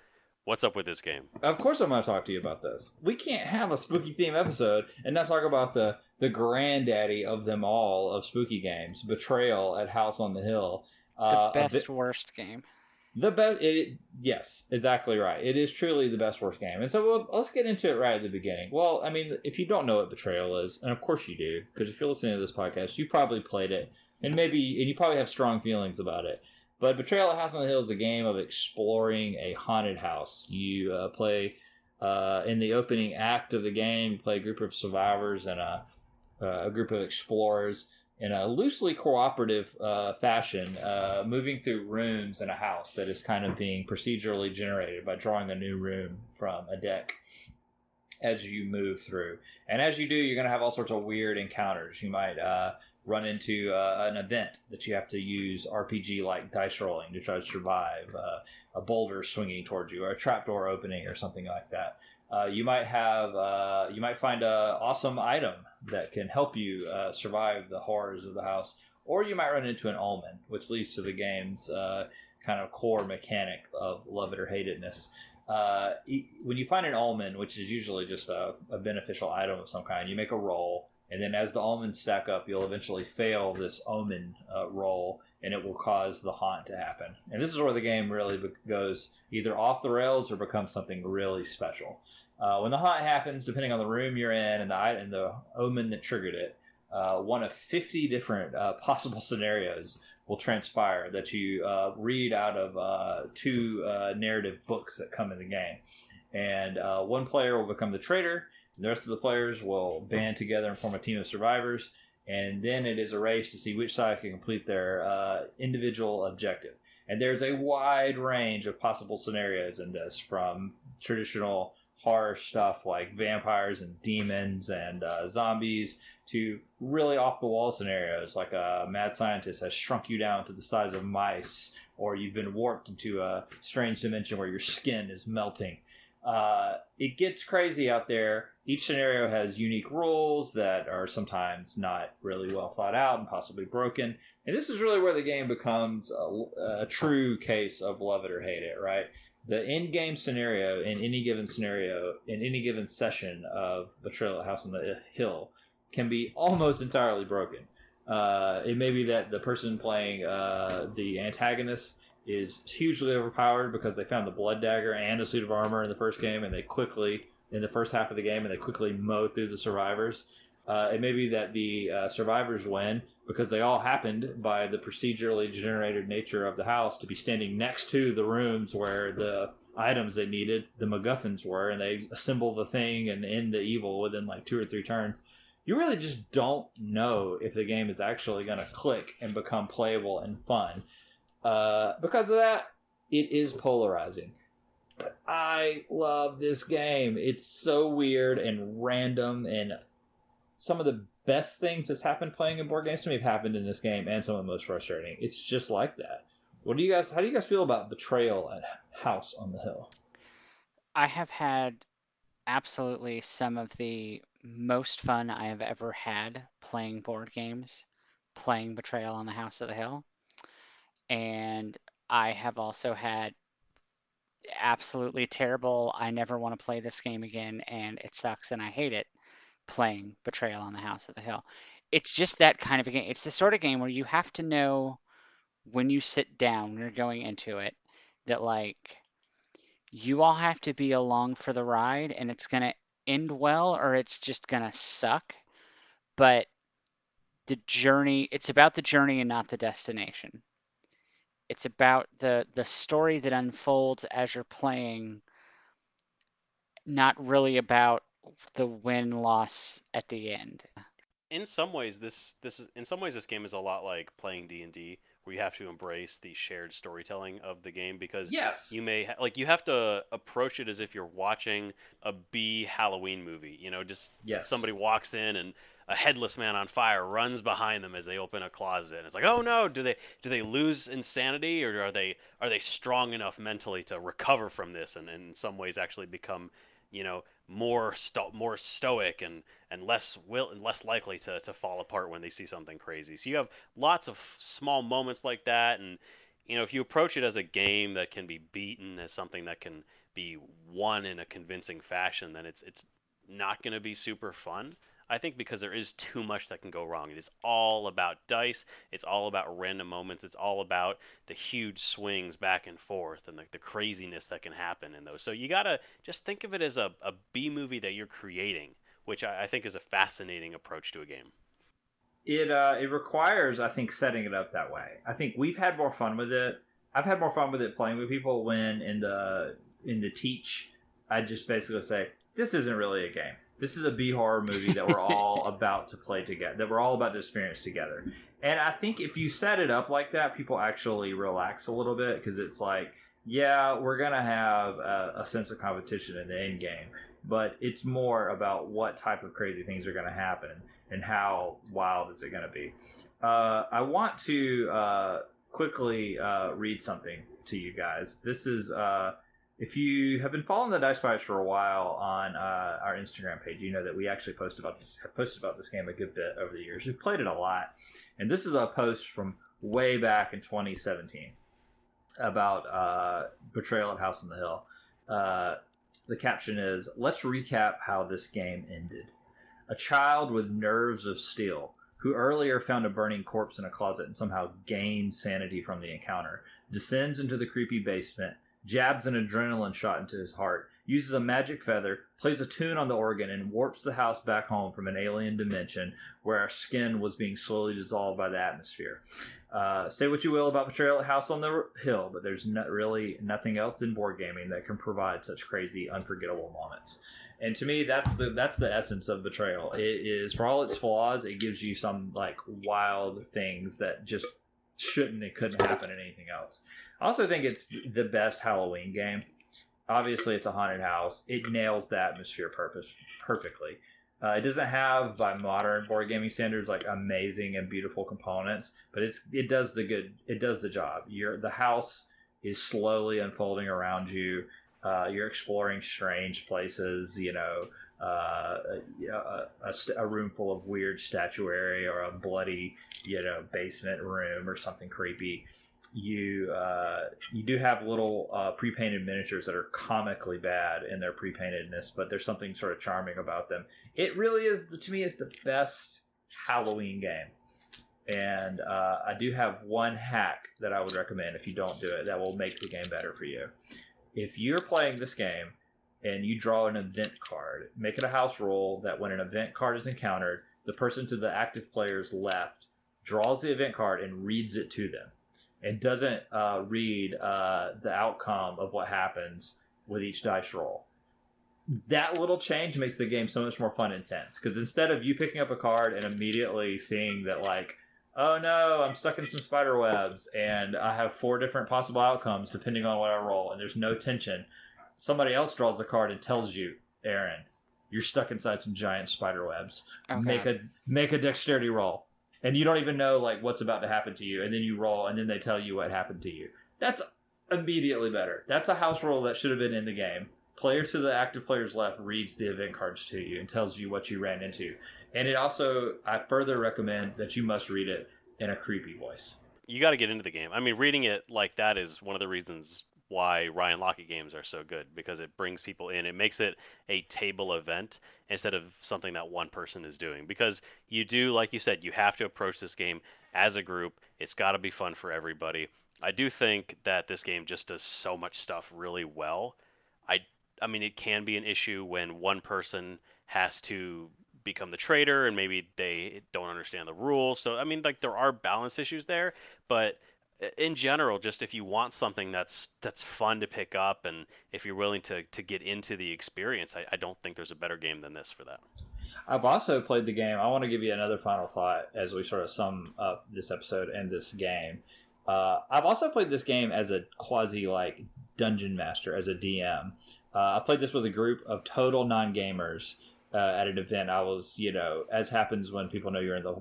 What's up with this game? Of course, I'm going to talk to you about this. We can't have a spooky theme episode and not talk about the the granddaddy of them all of spooky games, Betrayal at House on the Hill. Uh, the best worst game. The best, it, yes, exactly right. It is truly the best worst game. And so well, let's get into it right at the beginning. Well, I mean, if you don't know what Betrayal is, and of course you do, because if you're listening to this podcast, you probably played it, and maybe, and you probably have strong feelings about it. But Betrayal at House on the Hill is a game of exploring a haunted house. You uh, play uh, in the opening act of the game, you play a group of survivors and a, uh, a group of explorers in a loosely cooperative uh, fashion, uh, moving through rooms in a house that is kind of being procedurally generated by drawing a new room from a deck as you move through. And as you do, you're going to have all sorts of weird encounters. You might uh, run into uh, an event that you have to use RPG like dice rolling to try to survive, uh, a boulder swinging towards you, or a trapdoor opening, or something like that. Uh, you might have uh, you might find a awesome item that can help you uh, survive the horrors of the house, or you might run into an omen, which leads to the game's uh, kind of core mechanic of love it or hate itness. Uh, when you find an omen, which is usually just a, a, beneficial item of some kind, you make a roll. And then as the omens stack up, you'll eventually fail this omen uh, roll, and it will cause the haunt to happen. And this is where the game really goes either off the rails or becomes something really special. Uh, when the haunt happens, depending on the room you're in and the and the omen that triggered it, uh, one of 50 different uh, possible scenarios will transpire that you uh, read out of uh, two narrative books that come in the game. And one player will become the traitor, the rest of the players will band together and form a team of survivors. And then it is a race to see which side can complete their individual objective. And there's a wide range of possible scenarios in this, from traditional horror stuff like vampires and demons and uh, zombies to really off the wall scenarios like a mad scientist has shrunk you down to the size of mice or you've been warped into a strange dimension where your skin is melting. Uh, it gets crazy out there. Each scenario has unique rules that are sometimes not really well thought out and possibly broken. And this is really where the game becomes a, a true case of love it or hate it, right? the end game scenario in any given scenario in any given session of Betrayal at House on the Hill can be almost entirely broken. Uh, it may be that the person playing uh, the antagonist is hugely overpowered because they found the blood dagger and a suit of armor in the first game, and they quickly in the first half of the game, and they quickly mow through the survivors. Uh, it may be that the uh, survivors win because they all happened by the procedurally generated nature of the house to be standing next to the rooms where the items they needed, the MacGuffins were, and they assemble the thing and end the evil within like two or three turns. You really just don't know if the game is actually going to click and become playable and fun. Uh, because of that, it is polarizing. But I love this game. It's so weird and random and some of the best things that's happened playing in board games to me have happened in this game, and some of the most frustrating. It's just like that. What do you guys? How do you guys feel about Betrayal at House on the Hill? I have had absolutely some of the most fun I have ever had playing board games, playing Betrayal on the House of the Hill, and I have also had absolutely terrible. I never want to play this game again, and it sucks, and I hate it playing Betrayal on the House of the Hill. It's just that kind of a game. It's the sort of game where you have to know when you sit down, when you're going into it, that like you all have to be along for the ride and it's going to end well or it's just going to suck. But the journey, it's about the journey and not the destination. It's about the the story that unfolds as you're playing, not really about the win loss at the end. In some ways, this this is in some ways this game is a lot like playing D and D, where you have to embrace the shared storytelling of the game because yes, you may ha- like you have to approach it as if you're watching a B Halloween movie. You know, just yes. somebody walks in and a headless man on fire runs behind them as they open a closet. And it's like, oh no, do they do they lose insanity or are they are they strong enough mentally to recover from this and, and in some ways actually become you know more sto- more stoic and and less will and less likely to to fall apart when they see something crazy. So you have lots of small moments like that and you know if you approach it as a game that can be beaten as something that can be won in a convincing fashion then it's it's not going to be super fun. I think because there is too much that can go wrong. It is all about dice. It's all about random moments. It's all about the huge swings back and forth and the, the craziness that can happen in those. So you gotta just think of it as a, a B movie that you're creating, which I, I think is a fascinating approach to a game. It uh, it requires, I think, setting it up that way. I think we've had more fun with it. I've had more fun with it playing with people when in the in the teach, I just basically say this isn't really a game this is a B horror movie that we're all about to play together, that we're all about to experience together. And I think if you set it up like that, people actually relax a little bit because it's like, yeah, we're gonna have a, a, sense of competition in the end game, but it's more about what type of crazy things are gonna happen and how wild is it gonna be. Uh, I want to uh, quickly uh, read something to you guys. This is uh, if you have been following the Dice Pirates for a while on uh, our Instagram page, you know that we actually post about this, have posted about this game a good bit over the years. We've played it a lot, and this is a post from way back in 2017 about uh, Betrayal at House on the Hill. Uh, the caption is, "Let's recap how this game ended." a child with nerves of steel, who earlier found a burning corpse in a closet and somehow gained sanity from the encounter, descends into the creepy basement, jabs an adrenaline shot into his heart, uses a magic feather, plays a tune on the organ, and warps the house back home from an alien dimension where our skin was being slowly dissolved by the atmosphere. Uh, say what you will about Betrayal at House on the Hill, but there's really nothing else in board gaming that can provide such crazy, unforgettable moments. And to me, that's the that's the essence of Betrayal. It is for all its flaws, it gives you some like wild things that just shouldn't and couldn't happen in anything else. I also think it's the best Halloween game obviously it's a haunted house. It nails the atmosphere purpose perfectly. Uh, it doesn't have, by modern board gaming standards, like amazing and beautiful components, but it's it does the good. It does the job. You're the house is slowly unfolding around you. Uh, you're exploring strange places. You know, uh, a, a, a, room full of weird statuary or a bloody, you know, basement room or something creepy you uh, you do have little uh, pre-painted miniatures that are comically bad in their pre-paintedness, but there's something sort of charming about them. It really is, to me, is the best Halloween game. And uh, I do have one hack that I would recommend if you don't do it that will make the game better for you. If you're playing this game and you draw an event card, make it a house rule that when an event card is encountered, the person to the active player's left draws the event card and reads it to them and doesn't uh, read uh, the outcome of what happens with each dice roll. That little change makes the game so much more fun and intense because instead of you picking up a card and immediately seeing that, like, oh no, I'm stuck in some spider webs and I have four different possible outcomes depending on what I roll, and there's no tension, somebody else draws the card and tells you, Aaron, you're stuck inside some giant spider webs. Okay. Make a make a dexterity roll. And you don't even know like what's about to happen to you and then you roll and then they tell you what happened to you. That's immediately better. That's a house rule that should have been in the game. Player to the active player's left reads the event cards to you and tells you what you ran into. And it also i further recommend that you must read it in a creepy voice. You got to get into the game. I mean reading it like that is one of the reasons why Ryan Laukat games are so good because it brings people in. It makes it a table event instead of something that one person is doing. Because you do, like you said, you have to approach this game as a group. It's got to be fun for everybody. I do think that this game just does so much stuff really well. I I mean it can be an issue when one person has to become the traitor and maybe they don't understand the rules. So I mean like there are balance issues there, but in general, just if you want something that's that's fun to pick up, and if you're willing to to get into the experience, I, I don't think there's a better game than this for that. I've also played the game. I want to give you another final thought as we sort of sum up this episode and this game. Uh, I've also played this game as a quasi like dungeon master, as a DM. Uh, I played this with a group of total non gamers uh, at an event. I was, you know, as happens when people know you're in the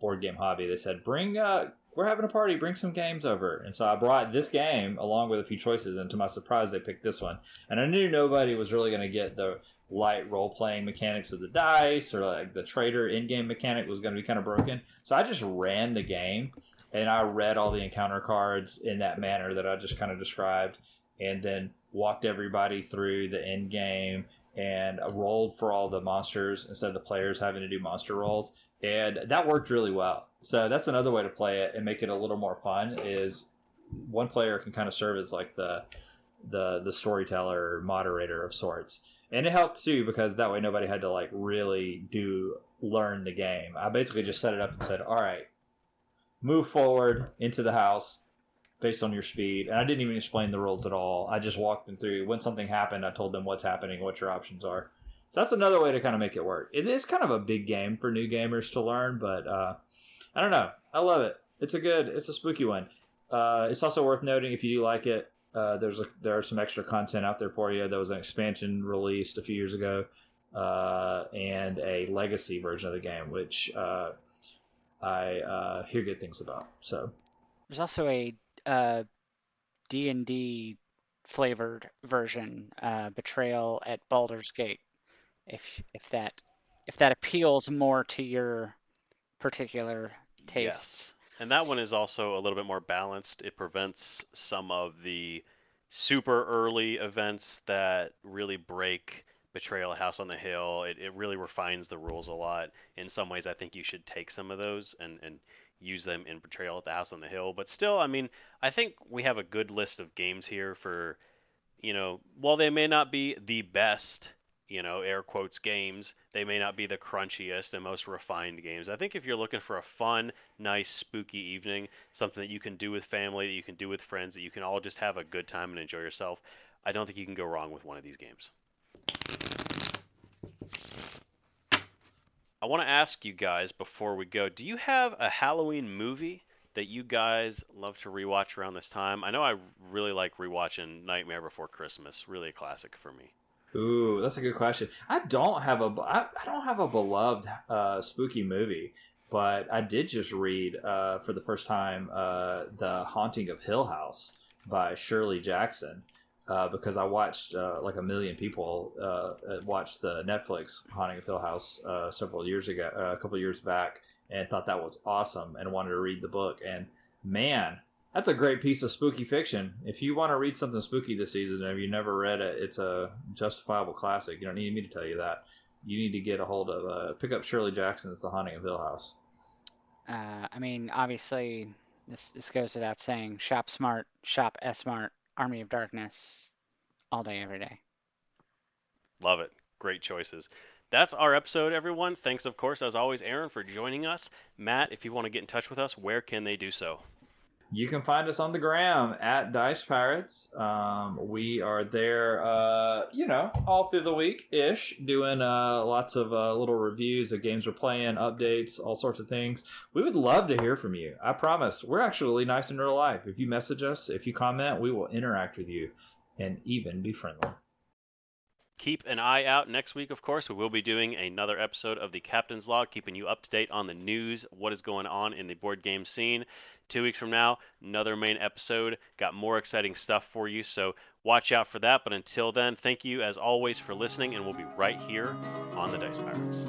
board game hobby, they said, bring uh, we're having a party, bring some games over. And so I brought this game along with a few choices, and to my surprise, they picked this one. And I knew nobody was really going to get the light role playing mechanics of the dice or like the traitor in game mechanic was going to be kind of broken. So I just ran the game and I read all the encounter cards in that manner that I just kind of described, and then walked everybody through the end game and rolled for all the monsters instead of the players having to do monster rolls and that worked really well. So that's another way to play it and make it a little more fun. Is one player can kind of serve as like the the the storyteller moderator of sorts, and it helped too because that way nobody had to like really do learn the game. I basically just set it up and said, "All right, move forward into the house." based on your speed. And I didn't even explain the rules at all. I just walked them through. When something happened, I told them what's happening, what your options are. So that's another way to kind of make it work. It is kind of a big game for new gamers to learn, but uh, I don't know. I love it. It's a good, it's a spooky one. Uh, it's also worth noting if you do like it, uh, there's a, there are some extra content out there for you. There was an expansion released a few years ago, uh, and a legacy version of the game, which uh, I uh, hear good things about. So there's also a D and D flavored version, Betrayal at Baldur's Gate if if that if that appeals more to your particular tastes. Yes. And that one is also a little bit more balanced. It prevents some of the super early events that really break Betrayal at House on the Hill. It, it really refines the rules a lot. In some ways, I think you should take some of those and, and use them in Betrayal at the House on the Hill. But still, I mean, I think we have a good list of games here for, you know, while they may not be the best, you know, air quotes games, they may not be the crunchiest and most refined games. I think if you're looking for a fun, nice, spooky evening, something that you can do with family, that you can do with friends, that you can all just have a good time and enjoy yourself, I don't think you can go wrong with one of these games. I want to ask you guys before we go do you have a Halloween movie that you guys love to rewatch around this time? I know I really like rewatching Nightmare Before Christmas, really a classic for me. Ooh, that's a good question. I don't have a I, I don't have a beloved uh, spooky movie, but I did just read uh, for the first time uh, the Haunting of Hill House by Shirley Jackson. Uh, because I watched uh, like a million people uh, watched the Netflix Haunting of Hill House several years ago, a couple years back, and thought that was awesome and wanted to read the book. And man, that's a great piece of spooky fiction. If you want to read something spooky this season, and you never read it, it's a justifiable classic. You don't need me to tell you that. You need to get a hold of uh, pick up Shirley Jackson's The Haunting of Hill House. I mean, obviously, this this goes without saying. Shop smart, shop S-Mart. Army of Darkness all day, every day. Love it. Great choices. That's our episode, everyone. Thanks, of course, as always, Aaron, for joining us. Matt, if you want to get in touch with us, where can they do so? You can find us on the gram at Dice Pirates. Um, we are there, uh, you know, all through the week ish, doing uh, lots of uh, little reviews of games we're playing, updates, all sorts of things. We would love to hear from you. I promise. We're actually nice in real life. If you message us, if you comment, we will interact with you and even be friendly. Keep an eye out next week, of course. We will be doing another episode of the Captain's Log, keeping you up to date on the news, what is going on in the board game scene. Two weeks from now, another main episode. Got more exciting stuff for you, so watch out for that. But until then, thank you as always for listening, and we'll be right here on the Dice Pirates.